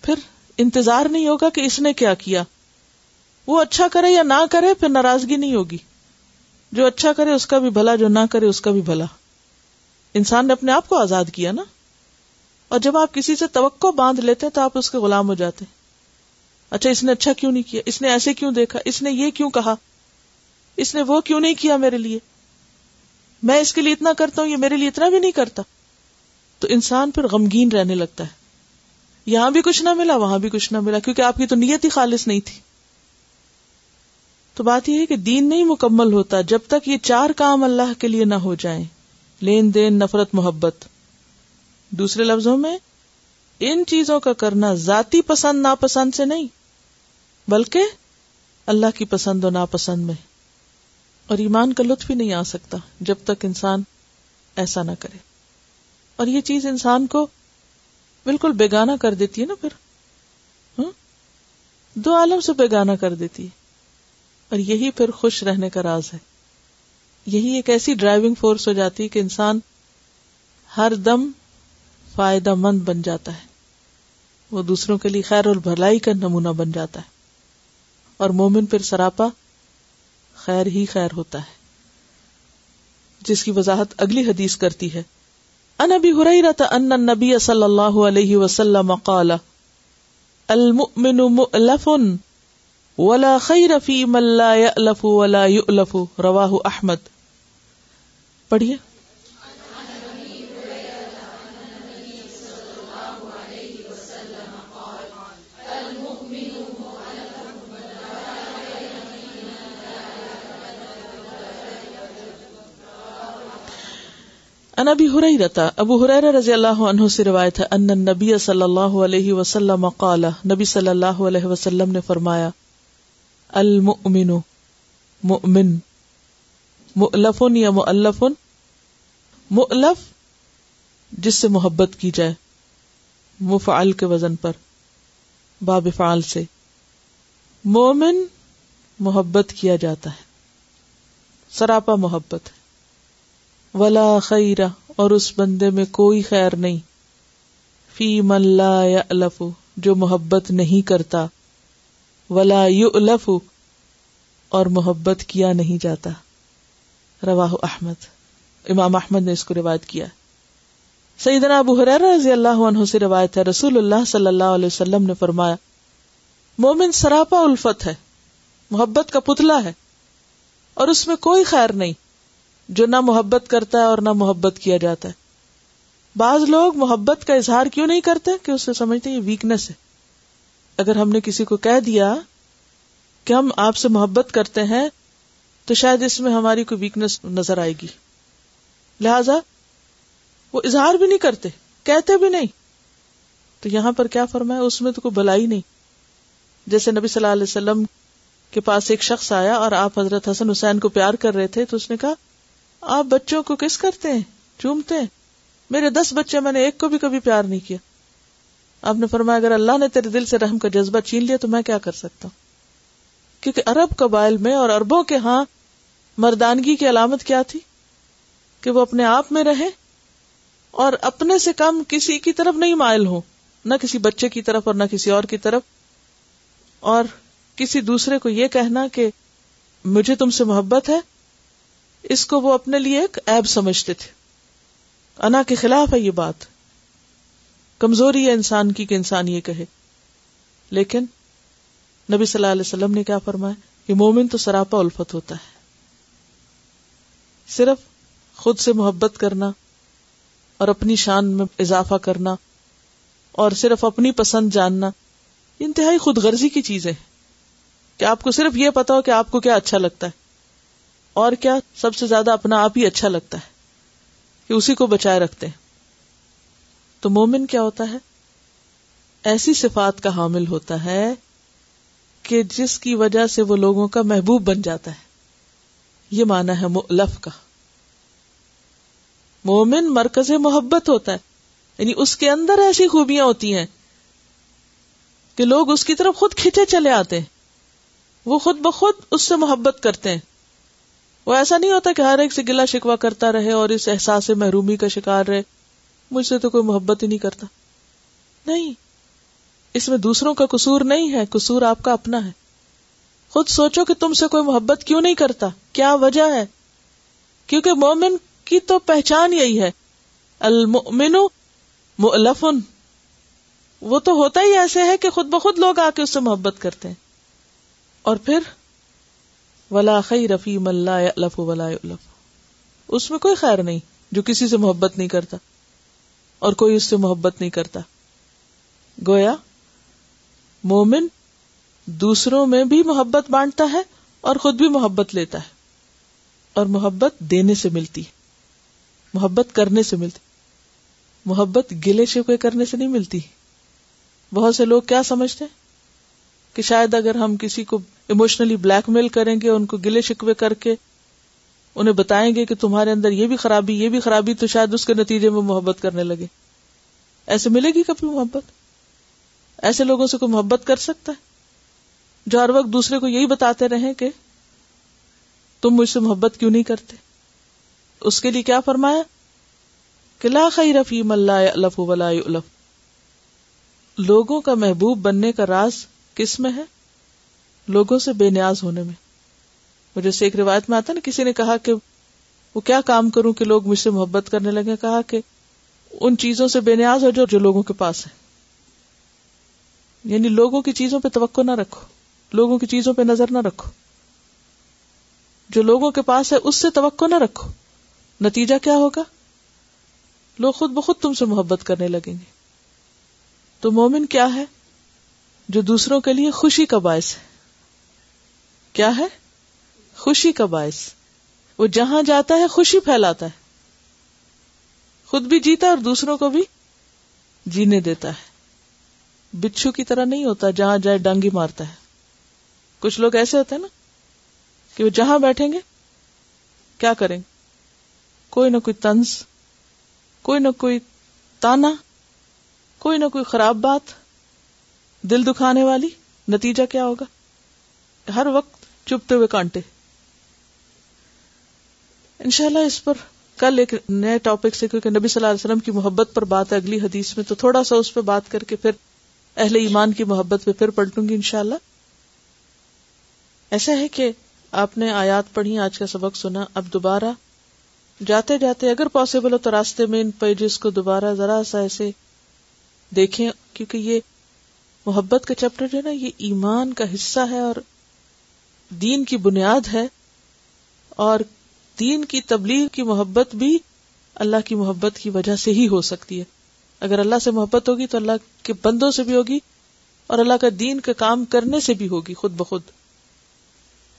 پھر انتظار نہیں ہوگا کہ اس نے کیا کیا۔ وہ اچھا کرے یا نہ کرے، پھر ناراضگی نہیں ہوگی۔ جو اچھا کرے اس کا بھی بھلا، جو نہ کرے اس کا بھی بھلا۔ انسان نے اپنے آپ کو آزاد کیا نا۔ اور جب آپ کسی سے توقع باندھ لیتے تو آپ اس کے غلام ہو جاتے ہیں۔ اچھا اس نے اچھا کیوں نہیں کیا؟ اس نے ایسے کیوں دیکھا؟ اس نے یہ کیوں کہا؟ اس نے وہ کیوں نہیں کیا میرے لیے؟ میں اس کے لیے اتنا کرتا ہوں، یہ میرے لیے اتنا بھی نہیں کرتا۔ تو انسان پھر غمگین رہنے لگتا ہے۔ یہاں بھی کچھ نہ ملا، وہاں بھی کچھ نہ ملا، کیونکہ آپ کی تو نیت ہی خالص نہیں تھی۔ تو بات یہ ہے کہ دین نہیں مکمل ہوتا جب تک یہ چار کام اللہ کے لیے نہ ہو جائیں۔ لین دین، نفرت، محبت۔ دوسرے لفظوں میں، ان چیزوں کا کرنا ذاتی پسند، ناپسند سے نہیں، بلکہ اللہ کی پسند و ناپسند میں۔ اور ایمان کا لطف ہی نہیں آ سکتا جب تک انسان ایسا نہ کرے۔ اور یہ چیز انسان کو بالکل بیگانہ کر دیتی ہے نا پھر۔ ہاں؟ دو عالم سے بیگانہ کر دیتی ہے۔ اور یہی پھر خوش رہنے کا راز ہے۔ یہی ایک ایسی ڈرائیونگ فورس ہو جاتی ہے کہ انسان ہر دم فائدہ مند بن جاتا ہے۔ وہ دوسروں کے لیے خیر اور بھلائی کا نمونہ بن جاتا ہے۔ اور مومن پھر سراپا خیر ہی خیر ہوتا ہے۔ جس کی وضاحت اگلی حدیث کرتی ہے۔ ان ابی هريره ان النبي صلى الله عليه وسلم قال، المؤمن مؤلف ولا خير في من لا يألف ولا يؤلف رواه احمد۔ پڑھیے۔ ان ابی ہریرہ، ابو ہریرہ رضی اللہ عنہ سے روایت ہے، ان النبی صلی اللہ علیہ وسلم قال، نبی صلی اللہ علیہ وسلم نے فرمایا، المؤمن مؤمن مؤلف یا مؤلف مؤلف جس سے محبت کی جائے، مفعل کے وزن پر، باب فعال سے۔ مومن محبت کیا جاتا ہے، سراپا محبت ہے۔ ولا خیر اور اس بندے میں کوئی خیر نہیں۔ فی من لا یعلف جو محبت نہیں کرتا۔ ولا یؤلف اور محبت کیا نہیں جاتا۔ رواہ احمد. امام احمد نے اس کو روایت کیا. سیدنا ابو حریر رضی اللہ عنہ سے روایت ہے، رسول اللہ صلی اللہ علیہ وسلم نے فرمایا، مومن سراپا الفت ہے، محبت کا پتلا ہے، اور اس میں کوئی خیر نہیں، جو نہ محبت کرتا ہے اور نہ محبت کیا جاتا ہے۔ بعض لوگ محبت کا اظہار کیوں نہیں کرتے؟ کہ اسے سمجھتے یہ ویکنیس ہے۔ اگر ہم نے کسی کو کہہ دیا کہ ہم آپ سے محبت کرتے ہیں تو شاید اس میں ہماری کوئی ویکنیس نظر آئے گی۔ لہذا وہ اظہار بھی نہیں کرتے، کہتے بھی نہیں۔ تو یہاں پر کیا فرمایا؟ اس میں تو کوئی بلائی نہیں۔ جیسے نبی صلی اللہ علیہ وسلم کے پاس ایک شخص آیا اور آپ حضرت حسن حسین کو پیار کر رہے تھے، تو اس نے کہا، آپ بچوں کو کس کرتے ہیں؟ چومتے ہیں؟ میرے دس بچے میں نے ایک کو بھی کبھی پیار نہیں کیا۔ آپ نے فرمایا، اگر اللہ نے تیرے دل سے رحم کا جذبہ چھین لیا تو میں کیا کر سکتا ہوں؟ کیونکہ عرب قبائل میں اور اربوں کے ہاں مردانگی کی علامت کیا تھی؟ کہ وہ اپنے آپ میں رہے اور اپنے سے کم کسی کی طرف نہیں مائل ہو نہ کسی بچے کی طرف اور نہ کسی اور کی طرف۔ اور کسی دوسرے کو یہ کہنا کہ مجھے تم سے محبت ہے، اس کو وہ اپنے لیے ایک ایب سمجھتے تھے۔ انا کے خلاف ہے یہ بات۔ کمزوری ہے انسان کی کہ انسان یہ کہے۔ لیکن نبی صلی اللہ علیہ وسلم نے کیا فرمایا؟ کہ مومن تو سراپا الفت ہوتا ہے۔ صرف خود سے محبت کرنا اور اپنی شان میں اضافہ کرنا اور صرف اپنی پسند جاننا انتہائی خود غرضی کی چیزیں کہ آپ کو صرف یہ پتا ہو کہ آپ کو کیا اچھا لگتا ہے، اور کیا سب سے زیادہ اپنا آپ ہی اچھا لگتا ہے، کہ اسی کو بچائے رکھتے ہیں۔ تو مومن کیا ہوتا ہے؟ ایسی صفات کا حامل ہوتا ہے کہ جس کی وجہ سے وہ لوگوں کا محبوب بن جاتا ہے۔ یہ مانا ہے مؤلف کا۔ مومن مرکز محبت ہوتا ہے۔ یعنی اس کے اندر ایسی خوبیاں ہوتی ہیں کہ لوگ اس کی طرف خود کھینچے چلے آتے ہیں۔ وہ خود بخود اس سے محبت کرتے ہیں۔ وہ ایسا نہیں ہوتا کہ ہر ایک سے گلا شکوا کرتا رہے اور اس احساس محرومی کا شکار رہے۔ مجھ سے تو کوئی محبت ہی نہیں کرتا۔ نہیں، اس میں دوسروں کا قصور نہیں ہے۔ قصور آپ کا اپنا ہے۔ خود سوچو کہ تم سے کوئی محبت کیوں نہیں کرتا؟ کیا وجہ ہے؟ کیونکہ مومن کی تو پہچان یہی ہے۔ المؤمن مؤلفن۔ وہ تو ہوتا ہی ایسے ہے کہ خود بخود لوگ آ کے اس سے محبت کرتے ہیں۔ اور پھر، ولا خی رفی ملا الف ولا اس میں کوئی خیر نہیں جو کسی سے محبت نہیں کرتا اور کوئی اس سے محبت نہیں کرتا۔ گویا، مومن دوسروں میں بھی محبت بانٹتا ہے اور خود بھی محبت لیتا ہے اور محبت دینے سے ملتی محبت کرنے سے ملتی محبت گلے شکوے کرنے سے نہیں ملتی۔ بہت سے لوگ کیا سمجھتے کہ شاید اگر ہم کسی کو اموشنلی بلیک میل کریں گے ان کو گلے شکوے کر کے انہیں بتائیں گے کہ تمہارے اندر یہ بھی خرابی، یہ بھی خرابی، تو شاید اس کے نتیجے میں محبت کرنے لگے۔ ایسے ملے گی کبھی محبت؟ ایسے لوگوں سے کوئی محبت کر سکتا ہے؟ جو ہر وقت دوسرے کو یہی بتاتے رہے کہ تم مجھ سے محبت کیوں نہیں کرتے؟ اس کے لیے کیا فرمایا؟ کہ لا خیر فی الف ولا الف لوگوں کا محبوب بننے کا راز کس میں ہے؟ لوگوں سے بے نیاز ہونے میں۔ جیسے ایک روایت میں آتا نا، کسی نے کہا کہ وہ کیا کام کروں کہ لوگ مجھ سے محبت کرنے لگے؟ کہا کہ ان چیزوں سے بے نیاز ہو جو جو لوگوں کے پاس ہے یعنی لوگوں کی چیزوں پہ توقع نہ رکھو۔ لوگوں کی چیزوں پہ نظر نہ رکھو۔ جو لوگوں کے پاس ہے اس سے توقع نہ رکھو۔ نتیجہ کیا ہوگا؟ لوگ خود بخود تم سے محبت کرنے لگیں گے۔ تو مومن کیا ہے؟ جو دوسروں کے لیے خوشی کا باعث ہے۔ کیا ہے؟ خوشی کا باعث۔ وہ جہاں جاتا ہے خوشی پھیلاتا ہے۔ خود بھی جیتا اور دوسروں کو بھی جینے دیتا ہے۔ بچھو کی طرح نہیں ہوتا جہاں جائے ڈانگی مارتا ہے۔ کچھ لوگ ایسے ہوتے ہیں نا کہ وہ جہاں بیٹھیں گے، کیا کریں گے؟ کوئی نہ کوئی تنز کوئی نہ کوئی تانا، کوئی نہ کوئی خراب بات، دل دکھانے والی، نتیجہ کیا ہوگا؟ ہر وقت چپتے ہوئے کانٹے۔ انشاءاللہ اس پر کل ایک نئے ٹاپک سے، کیونکہ نبی صلی اللہ علیہ وسلم کی محبت پر بات ہے، اگلی حدیث میں تو تھوڑا سا اس پہ بات کر کے پھر اہل ایمان کی محبت پہ پھر پلٹوں گی انشاءاللہ۔ ایسا ہے کہ آپ نے آیات پڑھی، آج کا سبق سنا، اب دوبارہ جاتے جاتے اگر پاسبل ہو تو راستے میں ان پیجز کو دوبارہ ذرا سا ایسے دیکھیں، کیونکہ یہ محبت کا چیپٹر جو ہے نا، یہ ایمان کا حصہ ہے اور دین کی بنیاد ہے اور دین کی تبلیغ کی محبت بھی اللہ کی محبت کی وجہ سے ہی ہو سکتی ہے۔ اگر اللہ سے محبت ہوگی تو اللہ کے بندوں سے بھی ہوگی اور اللہ کا دین کا کام کرنے سے بھی ہوگی، خود بخود۔